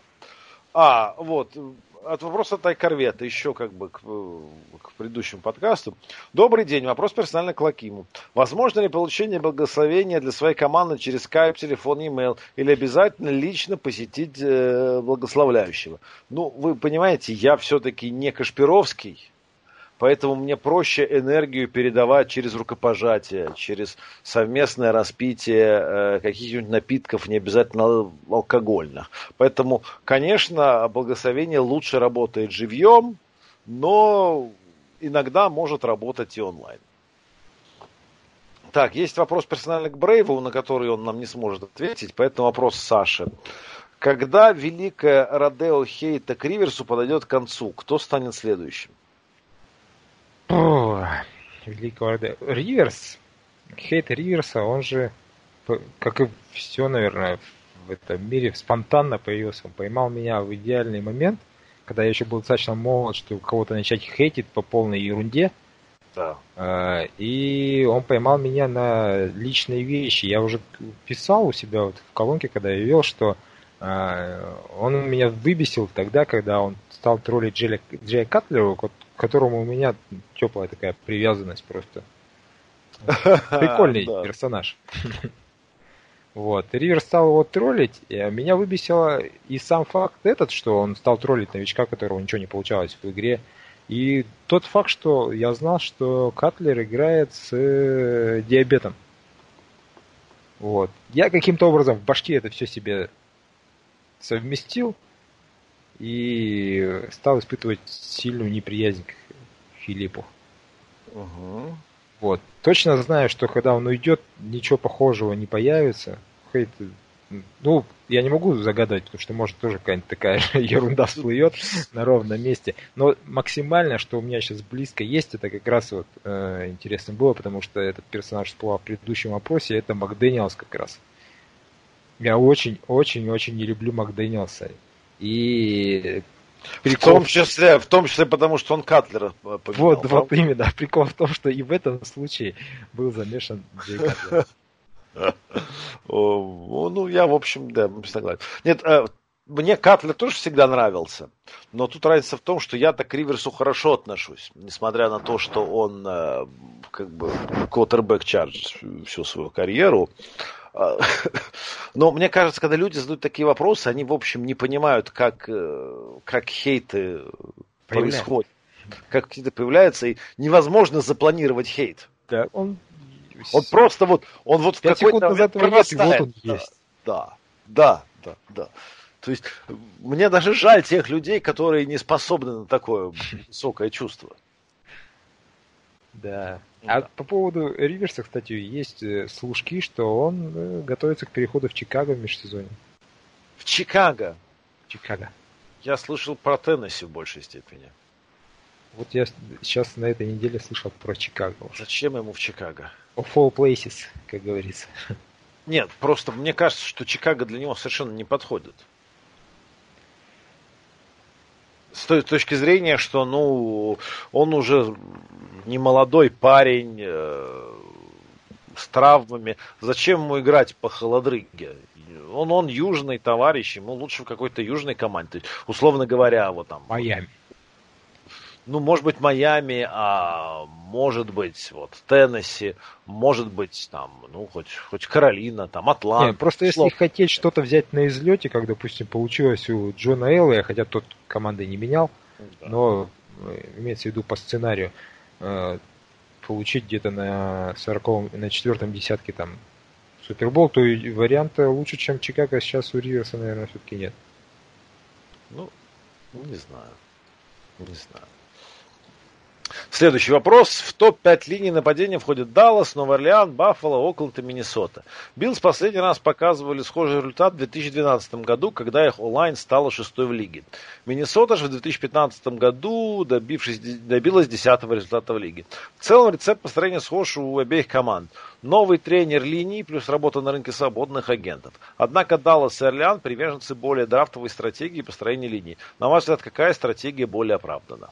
А, вот, от вопроса Тай Корвета, еще как бы к, к предыдущему подкасту. Добрый день, вопрос персонально к Лакиму. Возможно ли получение благословения для своей команды через скайп, телефон, e-mail, или обязательно лично посетить э, благословляющего? Ну, вы понимаете, я все-таки не Кашпировский, Поэтому мне проще энергию передавать через рукопожатие, через совместное распитие э, каких-нибудь напитков, не обязательно алкогольных. Поэтому, конечно, благословение лучше работает живьем, но иногда может работать и онлайн. Так, есть вопрос персонально к Брейву, на который он нам не сможет ответить, поэтому вопрос Саши. Когда великая Родео Хейта к Риверсу подойдет к концу, кто станет следующим? Великого. Риверс, Хейт Риверса, он же, как и все, наверное, в этом мире, спонтанно появился. Он поймал меня в идеальный момент, когда я еще был достаточно молод, чтобы кого-то начать хейтить по полной ерунде. Да. А, и он поймал меня на личные вещи. Я уже писал у себя вот в колонке, когда я вел, что а, он меня выбесил тогда, когда он стал троллить Джея, Джея Катлера, которому у меня теплая такая привязанность просто. Прикольный персонаж. Вот. Ривер стал его троллить, и меня выбесило и сам факт этот, что он стал троллить новичка, которого ничего не получалось в игре. И тот факт, что я знал, что Катлер играет с э, диабетом. Вот. Я каким-то образом в башке это все себе совместил и стал испытывать сильную неприязнь к Филиппу. Угу. Вот. Точно знаю, что когда он уйдет, ничего похожего не появится. Хейт, ну, я не могу загадывать, потому что может тоже какая-нибудь такая же ерунда всплывет на ровном месте. Но максимально, что у меня сейчас близко есть, это как раз вот э, интересно было, потому что этот персонаж всплыл в предыдущем опросе, это Макдэниелс как раз. Я очень-очень-очень не люблю Макдэниелса. И Прикол... В том числе, в том числе потому, что он Катлера поменял. Вот, вот именно. Прикол в том, что и в этом случае был замешан Джей Катлер. Ну, я, в общем, да, согласен. Нет, э, мне Катлер тоже всегда нравился, но тут разница в том, что я-то к Риверсу хорошо отношусь, несмотря на то, что он э, как бы квотербек чардж всю свою карьеру. Но мне кажется, когда люди задают такие вопросы, они, в общем, не понимают, как, э, как хейты происходят. Как хейты появляются, и невозможно запланировать хейт. Да, он... Он просто вот, он вот в какой-то нет, и вот он есть. Да, да, да, да. То есть мне даже жаль тех людей, которые не способны на такое высокое чувство. Да. А по поводу Риверса, кстати, есть э, служки, что он э, готовится к переходу в Чикаго в межсезонье. В Чикаго? Чикаго. Я слышал про Теннесси в большей степени. Вот я сейчас на этой неделе слышал про Чикаго. Зачем ему в Чикаго? Of all places, как говорится. Нет, просто мне кажется, что Чикаго для него совершенно не подходит. С той точки зрения, что ну, он уже не молодой парень э, с травмами. Зачем ему играть по холодрыге? Он, он южный товарищ, ему лучше в какой-то южной команде. Условно говоря, вот там. Майами. Ну, может быть, Майами, а может быть, вот, Теннесси, может быть, там, ну, хоть, хоть Каролина, там, Атланта. Нет, просто если Слов... хотеть что-то взять на излете, как, допустим, получилось у Джона Элла, хотя тот команды не менял, да. но э, имеется в виду по сценарию, Э, получить где-то на 40 на четвертом десятке там Супербол, то и варианта лучше, чем Чикаго сейчас у Риверса, наверное, все-таки нет. Ну, не знаю. Не знаю. Следующий вопрос. В топ-5 линий нападения входят Даллас, Новый Орлеан, Баффало, Окленд и Миннесота. Биллс последний раз показывали схожий результат в 2012 году, когда их O-line стала шестой в лиге. Миннесота же в 2015 году добившись, добилась десятого результата в лиге. В целом рецепт построения схож у обеих команд. Новый тренер линии плюс работа на рынке свободных агентов. Однако Даллас и Орлеан приверженцы более драфтовой стратегии построения линии. На ваш взгляд, какая стратегия более оправдана?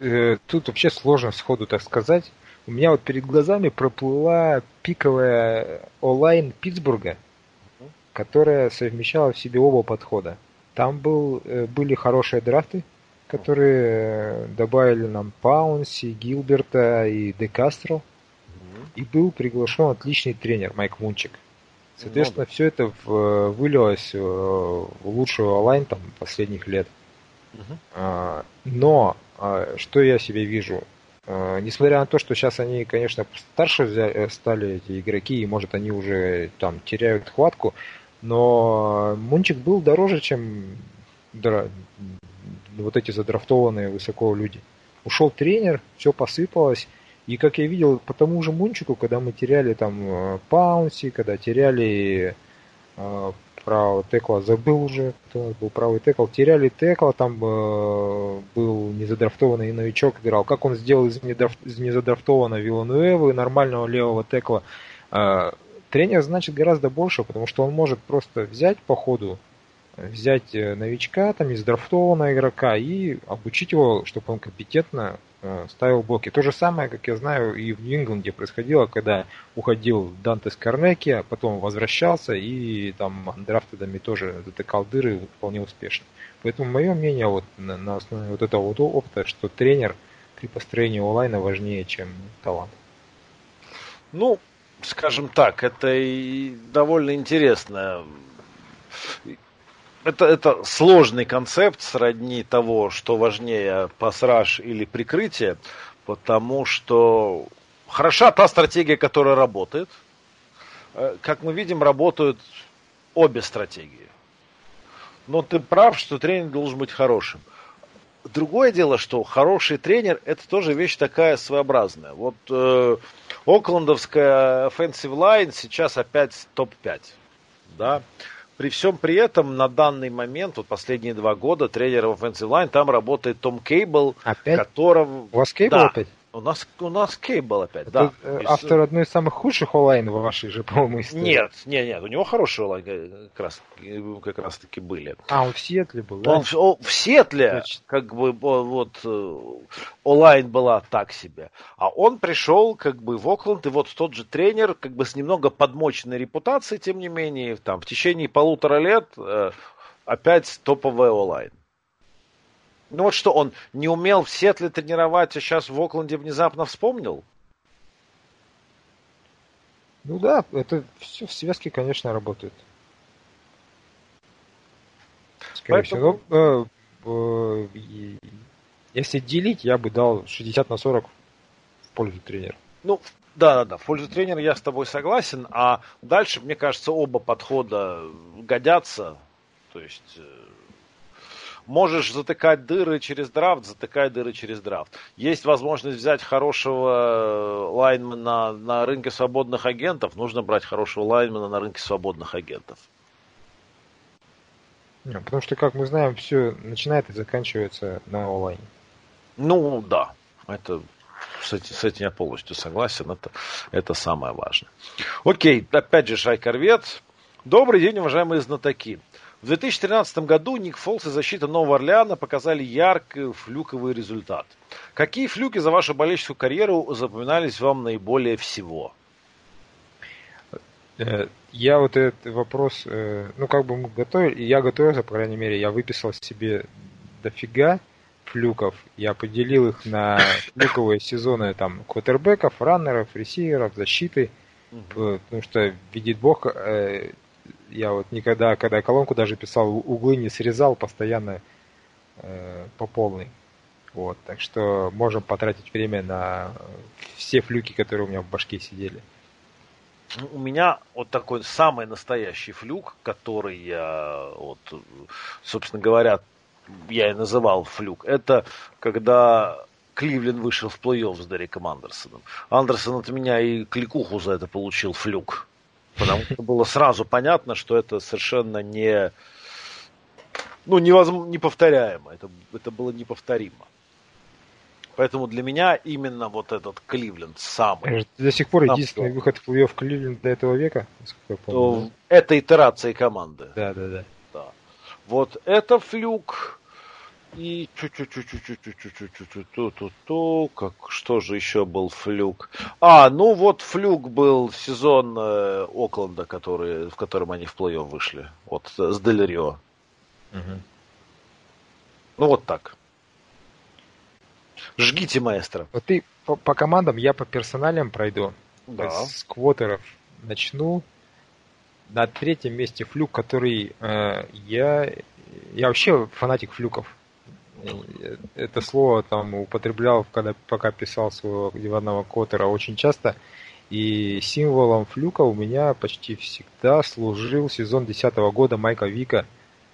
Э, тут вообще сложно сходу так сказать. У меня вот перед глазами проплыла пиковая онлайн Питтсбурга, которая совмещала в себе оба подхода. Там был, э, были хорошие драфты, которые э, добавили нам Паунси, Гилберта и Де Кастро. И был приглашен отличный тренер Майк Мунчик. Соответственно, все это вылилось в лучшую онлайн там последних лет. Uh-huh. Но а, что я себе вижу? А, несмотря на то, что сейчас они, конечно, старше э, стали эти игроки, и может они уже там теряют хватку, но Мунчик был дороже, чем вот эти задрафтованные высоко люди. Ушел тренер, все посыпалось, И как я видел по тому же Мунчику, когда мы теряли там э, Паунси, когда теряли э, правого текла, забыл уже, кто был правый текл, теряли текла, там э, был незадрафтованный новичок играл. Как он сделал из, недраф, из незадрафтованного Вилануэвы, нормального левого текла. Э, тренер значит гораздо больше, потому что он может просто взять по ходу взять э, новичка, там, из драфтованного игрока и обучить его, чтобы он компетентно ставил блоки. То же самое, как я знаю, и в Нью-Ингланде происходило, когда уходил Дантес Карнеки, а потом возвращался и там драфтедами тоже затыкал дыры вполне успешно. Поэтому мое мнение вот на, на основе вот этого вот опыта, что тренер при построении онлайна важнее, чем талант. Ну, скажем так, это и довольно интересно это, это сложный концепт сродни того, что важнее пасраж или прикрытие, потому что хороша та стратегия, которая работает. Э, как мы видим, работают обе стратегии. Но ты прав, что тренер должен быть хорошим. Другое дело, что хороший тренер это тоже вещь такая своеобразная. Вот э, Оклендовская offensive line сейчас опять топ-5. Да? При всем при этом на данный момент, вот последние два года, тренер Offensive Line, там работает Том Кейбл, опять? которого... У вас Кейбл да, опять? У нас, у нас Кейбл опять, Это да. Э, автор есть... одной из самых худших онлайн в вашей же, по-моему, истории. Нет, нет, нет, у него хорошие онлайн как раз, как раз таки были. А, он в Сиэтле был, да? Он в, в Сиэтле, Точно. как бы, вот, э, онлайн была так себе. А он пришел, как бы, в Окленд, и вот тот же тренер, как бы, с немного подмоченной репутацией, тем не менее, там, в течение полутора лет э, опять топовая онлайн. Ну вот что, он не умел в Сетле тренировать, а сейчас в Окленде внезапно вспомнил? Ну да, это все в связке, конечно, работает. Скорее Поэтому... всего. Но, э, э, если делить, я бы дал 60 на 40 в пользу тренера. Ну, да, да, да, в пользу тренера я с тобой согласен, а дальше, мне кажется, оба подхода годятся. То есть э, можешь затыкать дыры через драфт, затыкай дыры через драфт. Есть возможность взять хорошего э, лайнмена на рынке свободных агентов, нужно брать хорошего лайнмена на рынке свободных агентов. Потому что, как мы знаем, все начинает и заканчивается на онлайне. Ну, да. Это с этим, с этим я полностью согласен. Это, это самое важное. Окей, опять же, Шай Корвет. Добрый день, уважаемые знатоки. В 2013 году Ник Фолс и защита Нового Орлеана показали яркий флюковый результат. Какие флюки за вашу болельческую карьеру запоминались вам наиболее всего? Э, я вот этот вопрос, э, ну как бы мы готовили, я готовился, по крайней мере, я выписал себе дофига флюков, я поделил их на флюковые сезоны там квотербеков, раннеров, ресиверов, защиты, угу. потому что видит Бог, я вот никогда, когда колонку даже писал, углы не срезал, постоянно э, по полной. Вот, так что можем потратить время на все флюки, которые у меня в башке сидели. Ну, у меня вот такой самый настоящий флюк, который я, вот, собственно говоря, я и называл флюк. Это когда Кливлен вышел в плей-офф с Дереком Андерсоном. Андерсон от меня и кликуху за это получил флюк. Потому что было сразу понятно, что это совершенно не, ну, невозможно, неповторяемо. Это, это было неповторимо. Поэтому для меня именно вот этот Кливленд самый. До сих пор единственный кто... выход в плей-офф Кливленд до этого века, я помню. Это итерация команды. Да, да, да. да. Вот это флюк. И чуть-чуть-чуть-чуть-чуть-чуть-чуть-чуть-чуть, как что же еще был флюк? А, ну вот флюк был сезон э, Окленда, который, в котором они в плей-офф вышли. Вот с Дель Угу. Ну вот так. Жгите, маэстро. Вот ты по, по командам, я по персоналям пройду. Да. С квотеров начну. На третьем месте флюк, который э, я... Я вообще фанатик флюков это слово там употреблял, когда пока писал своего диванного котера очень часто. И символом флюка у меня почти всегда служил сезон 10 года Майка Вика,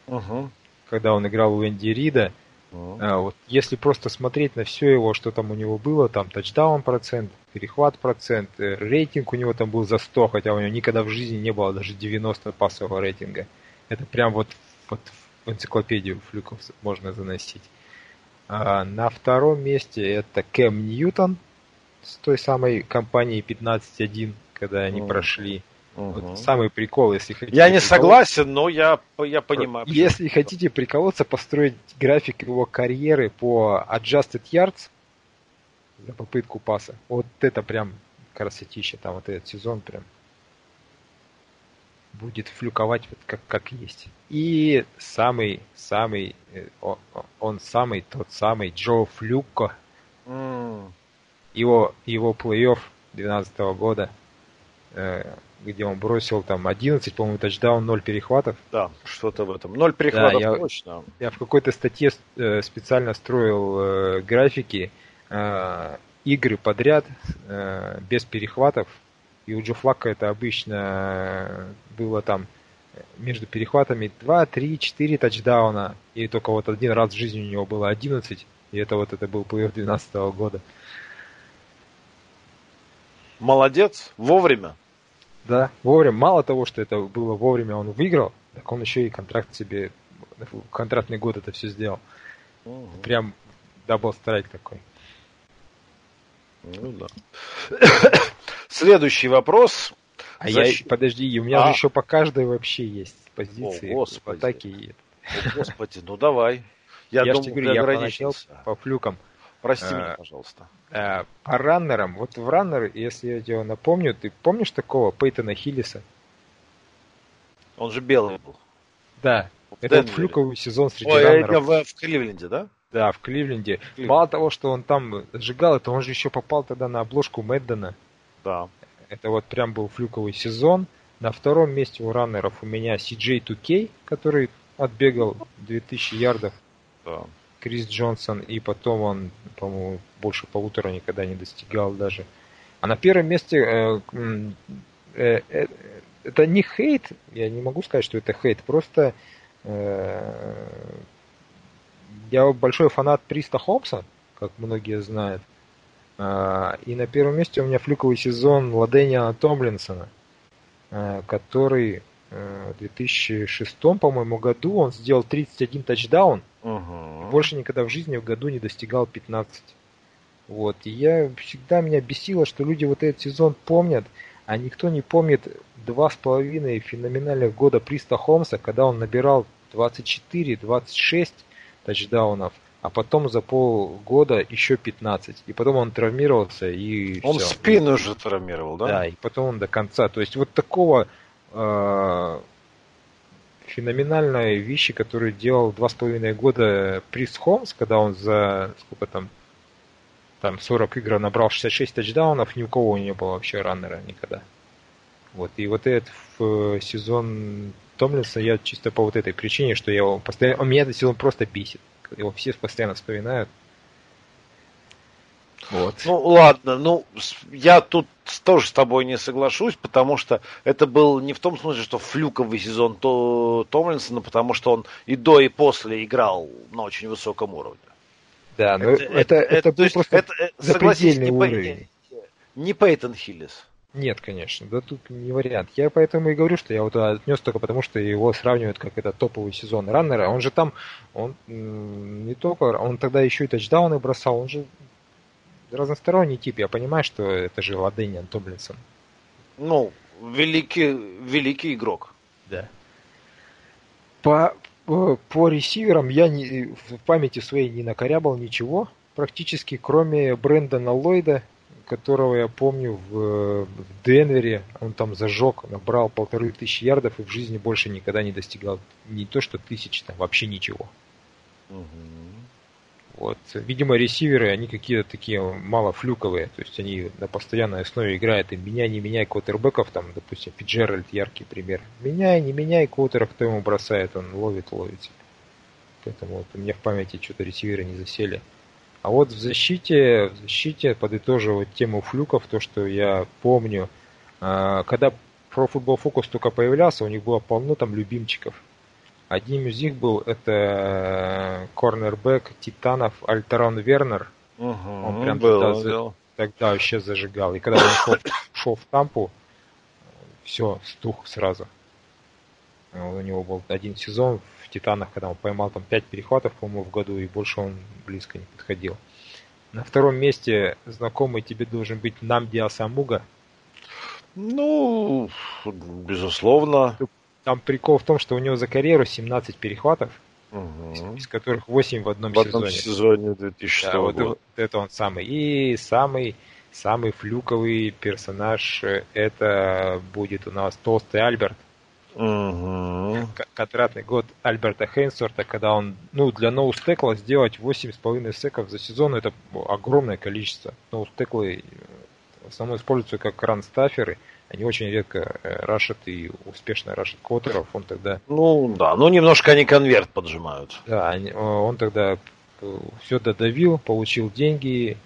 угу. когда он играл у Энди Рида. Uh-huh. А, вот если просто смотреть на все его, что там у него было, там тачдаун процент, перехват процент, э, рейтинг у него там был за 100, хотя у него никогда в жизни не было даже 90 пассового рейтинга. Это прям вот, вот в энциклопедию флюков можно заносить. А на втором месте это Кэм Ньютон с той самой компанией 15.1, когда они uh-huh. прошли. Угу. Вот самый прикол, если хотите. Я не согласен, но я, я понимаю. Если почему. хотите приколоться, построить график его карьеры по adjusted yards за попытку паса. Вот это прям красотища. Там вот этот сезон прям будет флюковать вот как, как есть. И самый, самый, э, он, он самый, тот самый Джо Флюко. Mm. Его, его плей-офф 2012 года э, где он бросил там 11, по-моему, тачдаун, 0 перехватов. Да, что-то в этом. 0 перехватов да, я, точно. Я в какой-то статье э, специально строил графики игры подряд без перехватов. И у Джо Флака это обычно было там между перехватами 2, 3, 4 тачдауна. И только вот один раз в жизни у него было 11. И это вот это был плей-офф 2012 года. Молодец, вовремя. Да, вовремя. Мало того, что это было вовремя, он выиграл, так он еще и контракт себе, контрактный год это все сделал. Угу. Прям double strike такой. Ну да. Следующий вопрос. А Защ... я, подожди, у меня а? же еще по каждой вообще есть позиции. О, господи. В атаке. О, господи, ну давай. Я, я думаю, говорю, я по флюкам. Прости а, меня, пожалуйста. А, по раннерам. Вот в раннер, если я тебе напомню, ты помнишь такого Пейтона Хиллиса? Он же белый был. Да. В это Денвере. флюковый сезон среди Ой, раннеров. Это в, в Кливленде, да? Да, в Кливленде. Кливленд. Мало того, что он там сжигал, это он же еще попал тогда на обложку Мэддена. Да. Это вот прям был флюковый сезон. На втором месте у раннеров у меня CJ2K, который отбегал 2000 ярдов. Да. Крис Джонсон, и потом он, по-моему, больше полутора никогда не достигал даже. А на первом месте э, э, э, это не хейт, я не могу сказать, что это хейт, просто э, я большой фанат Приста Хопса, как многие знают. Э, и на первом месте у меня флюковый сезон Ладения Томлинсона, э, который в 2006, по-моему, году он сделал 31 тачдаун, Угу. Больше никогда в жизни в году не достигал 15. Вот. И я всегда меня бесило, что люди вот этот сезон помнят, а никто не помнит два с половиной феноменальных года Приста Холмса, когда он набирал 24-26 тачдаунов, а потом за полгода еще 15. И потом он травмировался и Он все. спину уже травмировал, да? Да, и потом он до конца. То есть вот такого э, феноменальные вещи, которые делал два с половиной года Прис Холмс, когда он за сколько там там 40 игр набрал 66 тачдаунов, ни у кого не было вообще раннера никогда. Вот. И вот этот в сезон Томлинса я чисто по вот этой причине, что я его постоянно... Он меня этот сезон просто бесит. Его все постоянно вспоминают. Вот. Ну ладно, ну я тут тоже с тобой не соглашусь, потому что это был не в том смысле, что флюковый сезон то Томлинсона, потому что он и до, и после играл на очень высоком уровне. Да, но это, это, это, это был просто это, запредельный не уровень. Не Пейтон Хиллис. Нет, конечно, да тут не вариант. Я поэтому и говорю, что я вот отнес только потому, что его сравнивают как это топовый сезон раннера. Он же там, он не только, он тогда еще и тачдауны бросал, он же разносторонний тип. Я понимаю, что это же Ладениан Томлинсон. Ну, великий, великий игрок. Да. По, по, по ресиверам я не, в памяти своей не накорябал ничего практически, кроме Брэндона Ллойда, которого я помню в, в Денвере. Он там зажег, набрал полторы тысячи ярдов и в жизни больше никогда не достигал не то что тысяч, там вообще ничего. Угу. Вот. Видимо, ресиверы, они какие-то такие мало флюковые, то есть они на постоянной основе играют, и меняй, не меняй квотербеков, там, допустим, Фиджеральд яркий пример. Меняй, не меняй квотера, кто ему бросает, он ловит, ловит. Поэтому вот у меня в памяти что-то ресиверы не засели. А вот в защите, в защите, подытоживать тему флюков, то, что я помню, а, когда Pro Football Focus только появлялся, у них было полно там любимчиков. Одним из них был это корнербэк Титанов Альтерон Вернер. Угу, Он прям был, тогда, за, тогда вообще зажигал. И когда он шел, шел в Тампу, все, стух сразу. У него был один сезон в Титанах, когда он поймал там 5 перехватов, по-моему, в году, и больше он близко не подходил. На втором месте знакомый тебе должен быть Намди Асамуга. Ну, безусловно. Там прикол в том, что у него за карьеру 17 перехватов, угу. из которых 8 в одном в сезоне. В одном сезоне 2006 да, года. Вот это он самый. И самый, самый флюковый персонаж это будет у нас Толстый Альберт. Угу. Квадратный год Альберта Хейнсорта, когда он, ну, для ноустекла сделать 8,5 секов за сезон, это огромное количество. Ноустеклы в основном используются как ранстаферы, они очень редко э, рашат и успешно рашат квотеров, он тогда... Ну, да, ну, немножко они конверт поджимают. Да, он тогда э, все додавил, получил деньги,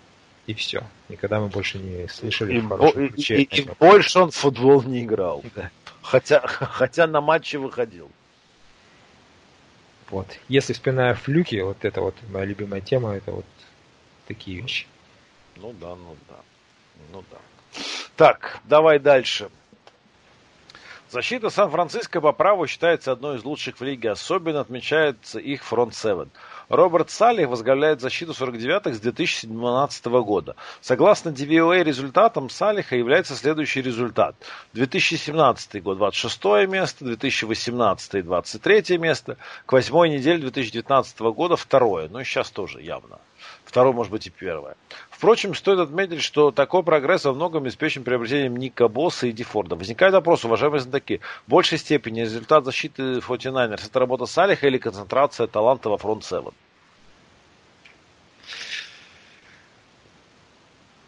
и все. Никогда мы больше не слышали и, хорошем и, и, и больше он в футбол не играл. Да. Хотя, хотя на матче выходил. Вот. Если вспоминая флюки, вот это вот моя любимая тема, это вот такие вещи. Ну да, ну да. Ну да. Так, давай дальше. Защита Сан-Франциско по праву считается одной из лучших в лиге. Особенно отмечается их фронт 7. Роберт Салли возглавляет защиту 49-х с 2017 года. Согласно DVOA результатам Салиха является следующий результат. 2017 год 26 место, 2018 23 место, к восьмой неделе 2019 года второе. Ну и сейчас тоже явно. Второе, может быть, и первое. Впрочем, стоит отметить, что такой прогресс во многом обеспечен приобретением Ника Босса и Дефорда. Возникает вопрос, уважаемые знатоки, в большей степени результат защиты 49ers это работа Салиха или концентрация таланта во фронт 7?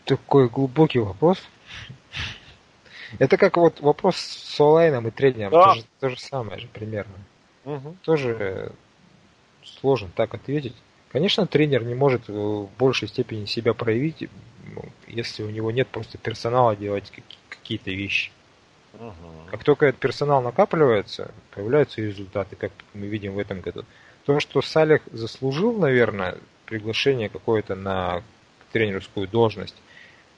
Такой глубокий вопрос. Это как вот вопрос с онлайном и тренером. Да. То, же, то же самое же примерно. Угу. Тоже сложно так ответить. Конечно, тренер не может в большей степени себя проявить, ну, если у него нет просто персонала делать какие-то вещи. Угу. Как только этот персонал накапливается, появляются результаты, как мы видим в этом году. То, что Салих заслужил, наверное, приглашение какое-то на тренерскую должность,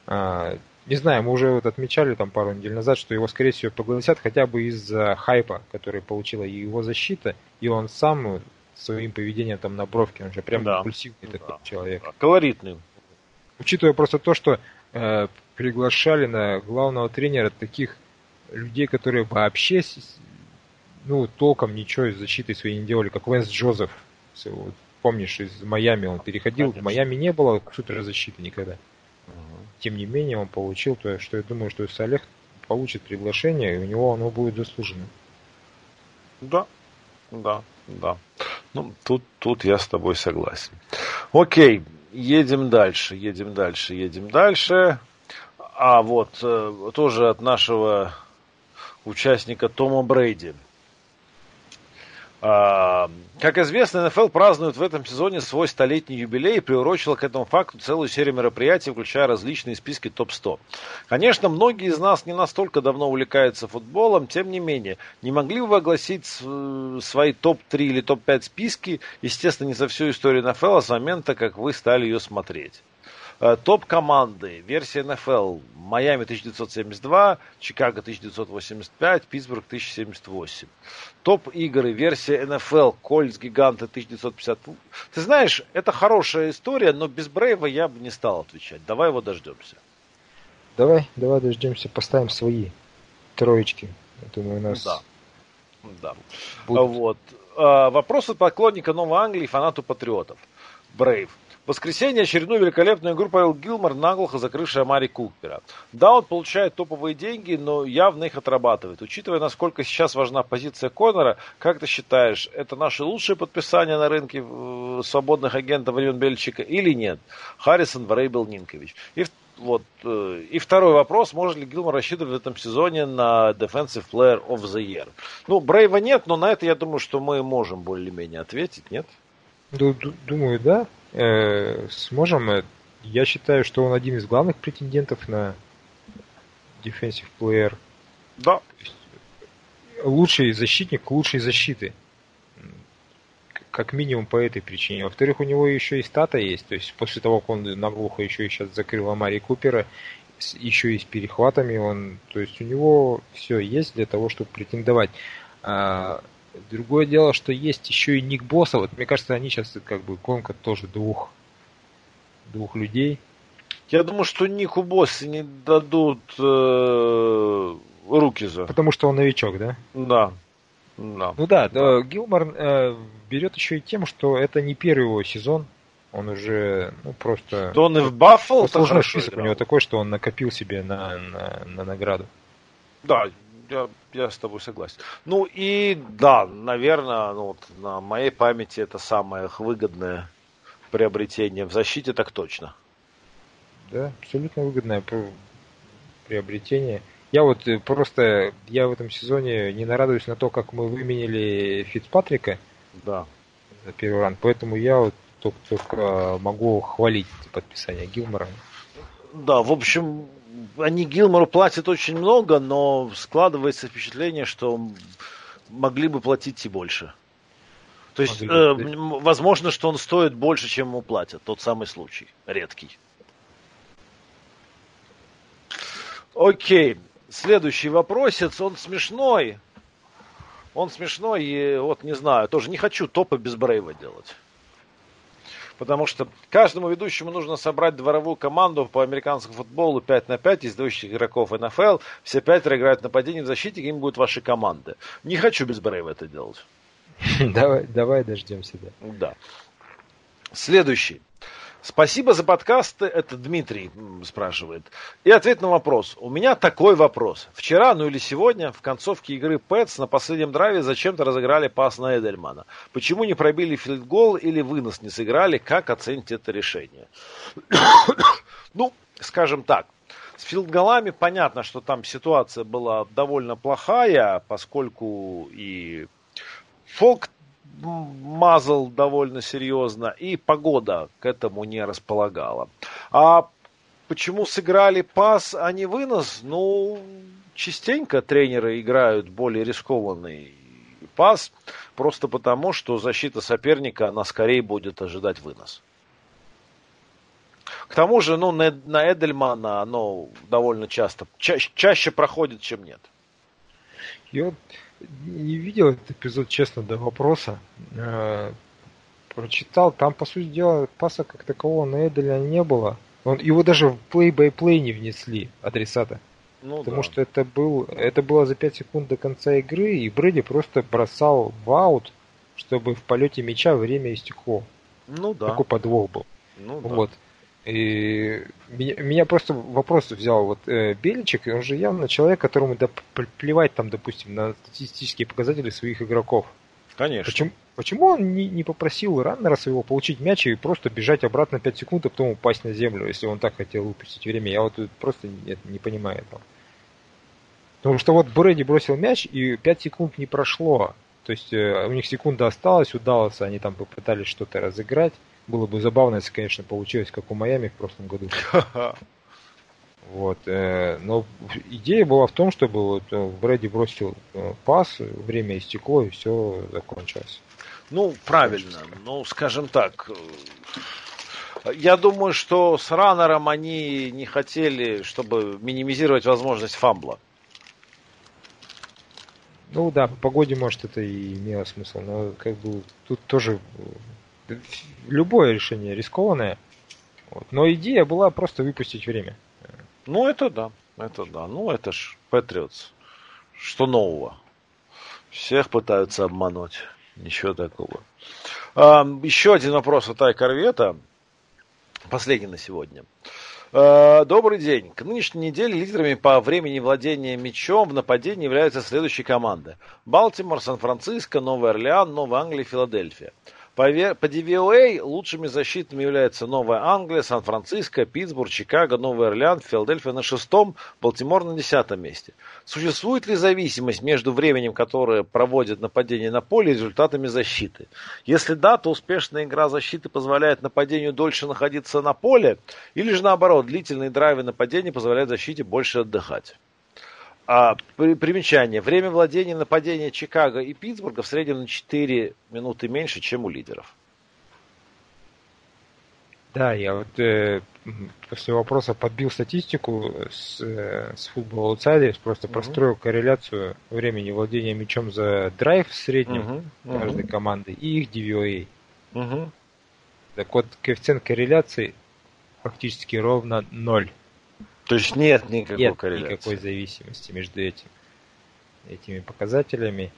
не знаю, мы уже вот отмечали там пару недель назад, что его, скорее всего, пригласят хотя бы из-за хайпа, который получила и его защита, и он сам своим поведением там на бровке. Он же прям да. импульсивный да. такой человек. Колоритный. Учитывая просто то, что э, приглашали на главного тренера таких людей, которые вообще ну, толком ничего из защиты своей не делали, как Венс Джозеф. Вот, помнишь, из Майами он переходил. Конечно. В Майами не было суперзащиты никогда. Тем не менее, он получил то, что я думаю, что если Олег получит приглашение, и у него оно будет заслужено. Да, да, да. Ну, тут, тут я с тобой согласен. Окей, едем дальше, едем дальше, едем дальше. А вот э, тоже от нашего участника Тома Брейди – как известно, НФЛ празднует в этом сезоне свой столетний юбилей и приурочила к этому факту целую серию мероприятий, включая различные списки топ-100. Конечно, многие из нас не настолько давно увлекаются футболом, тем не менее, не могли бы вы огласить свои топ-3 или топ-5 списки, естественно, не за всю историю НФЛ, а с момента, как вы стали ее смотреть. Э, топ-команды. Версия НФЛ. Майами 1972, Чикаго 1985, Питтсбург 1078. Топ-игры. Версия НФЛ. Кольц Гиганты 1950. Ты знаешь, это хорошая история, но без Брейва я бы не стал отвечать. Давай его дождемся. Давай, давай дождемся, поставим свои троечки. Думаю, у нас... Да. Да. Будут. Вот. Э, вопрос от поклонника Новой Англии, фанату патриотов. Брейв. Воскресенье очередную великолепную игру провел Гилмор, наглухо закрывший Амари Купера. Да, он получает топовые деньги, но явно их отрабатывает. Учитывая, насколько сейчас важна позиция Конора, как ты считаешь, это наше лучшее подписание на рынке э, свободных агентов времен Бельчика или нет? Харрисон, Варейбел, Нинкович. И вот. Э, и второй вопрос, может ли Гилмор рассчитывать в этом сезоне на Defensive Player of the Year? Ну, Брейва нет, но на это я думаю, что мы можем более-менее ответить, нет? Думаю, да э, сможем. Э, я считаю, что он один из главных претендентов на defensive player. Да. Лучший защитник лучшей защиты. как минимум по этой причине. Во-вторых, у него еще и стата есть. То есть после того, как он наглухо еще и сейчас закрыл Амари Купера, еще и с перехватами он, то есть у него все есть для того, чтобы претендовать. Другое дело, что есть еще и Ник Босса. Вот мне кажется, они сейчас как бы гонка тоже двух двух людей. Я думаю, что Нику Босса не дадут э, руки за. Потому что он новичок, да? Да. Да. Ну да, да. Гилмор э, берет еще и тем, что это не первый его сезон. Он уже, ну, просто... То он и в Баффало Послужной список играл. у него такой, что он накопил себе на, на, на награду. Да, я, я с тобой согласен. Ну и да, наверное, ну, вот, на моей памяти это самое выгодное приобретение в защите, так точно. Да, абсолютно выгодное приобретение. Я вот э, просто, я в этом сезоне не нарадуюсь на то, как мы выменили Фицпатрика. Да. За первый ран. Поэтому я вот только, только могу хвалить подписание Гилмора. Да, в общем, они Гилмору платят очень много, но складывается впечатление, что могли бы платить и больше. То есть, э, возможно, что он стоит больше, чем ему платят. Тот самый случай. Редкий. Окей. Следующий вопросец. Он смешной. Он смешной и вот не знаю, тоже не хочу топы без Брейва делать. Потому что каждому ведущему нужно собрать дворовую команду по американскому футболу 5 на 5 из двоих игроков НФЛ. Все пятеро играют в нападении в защите, какими будут ваши команды. Не хочу без Брейва это делать. Давай, давай дождемся, да. Да. Следующий. Спасибо за подкасты, это Дмитрий спрашивает. И ответ на вопрос. У меня такой вопрос. Вчера, ну или сегодня, в концовке игры Пэтс на последнем драйве зачем-то разыграли пас на Эдельмана. Почему не пробили филдгол или вынос не сыграли? Как оцените это решение? ну, скажем так. С филдголами понятно, что там ситуация была довольно плохая, поскольку и Фолк мазал довольно серьезно, и погода к этому не располагала. А почему сыграли пас, а не вынос? Ну, частенько тренеры играют более рискованный пас, просто потому, что защита соперника, она скорее будет ожидать вынос. К тому же, ну, на, на Эдельмана оно довольно часто, ча- чаще проходит, чем нет. Я не видел этот эпизод, честно, до вопроса. Э, прочитал, там, по сути дела, паса как такового на Эделя не было. Он, его даже в play-by-play не внесли адресата. Ну, потому да. что это, был, это было за 5 секунд до конца игры, и Брэди просто бросал в аут, чтобы в полете мяча время истекло. Ну да. Такой подвох был. Ну, вот. Да. И меня, меня просто вопрос взял вот э, Беличек, он же явно человек, которому да, плевать там, допустим, на статистические показатели своих игроков. Конечно. Почему, почему он не, не попросил раннера своего получить мяч и просто бежать обратно 5 секунд, а потом упасть на землю, если он так хотел выпустить время? Я вот просто не, не понимаю этого. Потому что вот Брэди бросил мяч, и 5 секунд не прошло. То есть э, у них секунда осталась, удалось, они там попытались что-то разыграть. Было бы забавно, если, конечно, получилось, как у Майами в прошлом году. Вот. Э, но идея была в том, чтобы вот э, Брэди бросил э, пас, время истекло, и все закончилось. Ну, правильно. Ну, скажем так, я думаю, что с раннером они не хотели, чтобы минимизировать возможность фамбла. Ну да, по погоде, может, это и имело смысл, но как бы тут тоже любое решение рискованное. Вот. Но идея была просто выпустить время. Ну, это да. Это да. Ну, это ж Патриотс. Что нового? Всех пытаются обмануть. Ничего такого. А, еще один вопрос от Ай Корвета. Последний на сегодня. А, добрый день. К нынешней неделе лидерами по времени владения мячом в нападении являются следующие команды. Балтимор, Сан-Франциско, Новый Орлеан, Новая Англия, Филадельфия. По, по DVOA лучшими защитами являются Новая Англия, Сан-Франциско, Питтсбург, Чикаго, Новый Орлеан, Филадельфия на шестом, Балтимор на десятом месте. Существует ли зависимость между временем, которое проводит нападение на поле, и результатами защиты? Если да, то успешная игра защиты позволяет нападению дольше находиться на поле, или же наоборот, длительные драйвы нападения позволяют защите больше отдыхать? А, при, примечание. Время владения нападения Чикаго и Питтсбурга в среднем на 4 минуты меньше, чем у лидеров. Да, я вот э, после вопроса подбил статистику с, э, с Football Outsiders, просто угу. простроил корреляцию времени владения мячом за драйв в среднем угу. каждой угу. команды и их DVOA. Угу. Так вот, коэффициент корреляции фактически ровно ноль. То есть нет никакой нет корреляции. никакой зависимости между этим, этими показателями.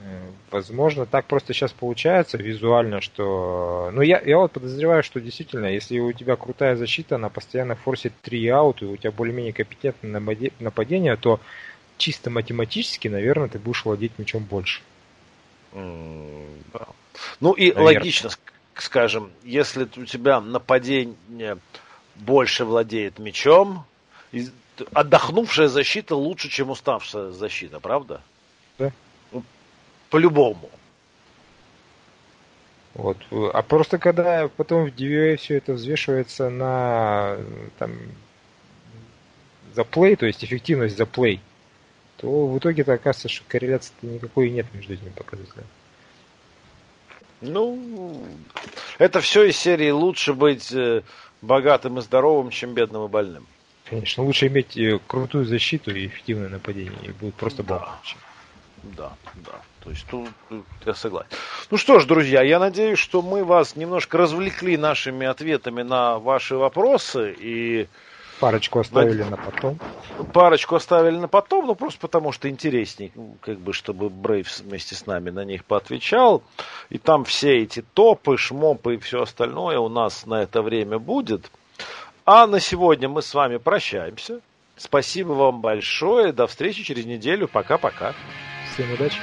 Э, возможно, так просто сейчас получается визуально, что... Ну, я, я вот подозреваю, что действительно, если у тебя крутая защита, она постоянно форсит 3 аут, и у тебя более-менее компетентное нападение, то чисто математически, наверное, ты будешь владеть мячом больше. Mm, да. Ну и наверное. логично, скажем, если у тебя нападение больше владеет мячом, отдохнувшая защита лучше, чем уставшая защита, правда? Да. Ну, по-любому. Вот. А просто когда потом в DVA все это взвешивается на там, за плей, то есть эффективность за плей, то в итоге-то оказывается, что корреляции никакой нет между этими показателями. Ну, это все из серии лучше быть э, богатым и здоровым, чем бедным и больным. Конечно, лучше иметь э, крутую защиту и эффективное нападение, и будет просто да. Да, да. То есть тут, тут я согласен. Ну что ж, друзья, я надеюсь, что мы вас немножко развлекли нашими ответами на ваши вопросы и Парочку оставили на, потом. Парочку оставили на потом, ну просто потому что интересней, ну, как бы, чтобы Брейвс вместе с нами на них поотвечал. И там все эти топы, шмопы и все остальное у нас на это время будет. А на сегодня мы с вами прощаемся. Спасибо вам большое. До встречи через неделю. Пока-пока. Всем удачи.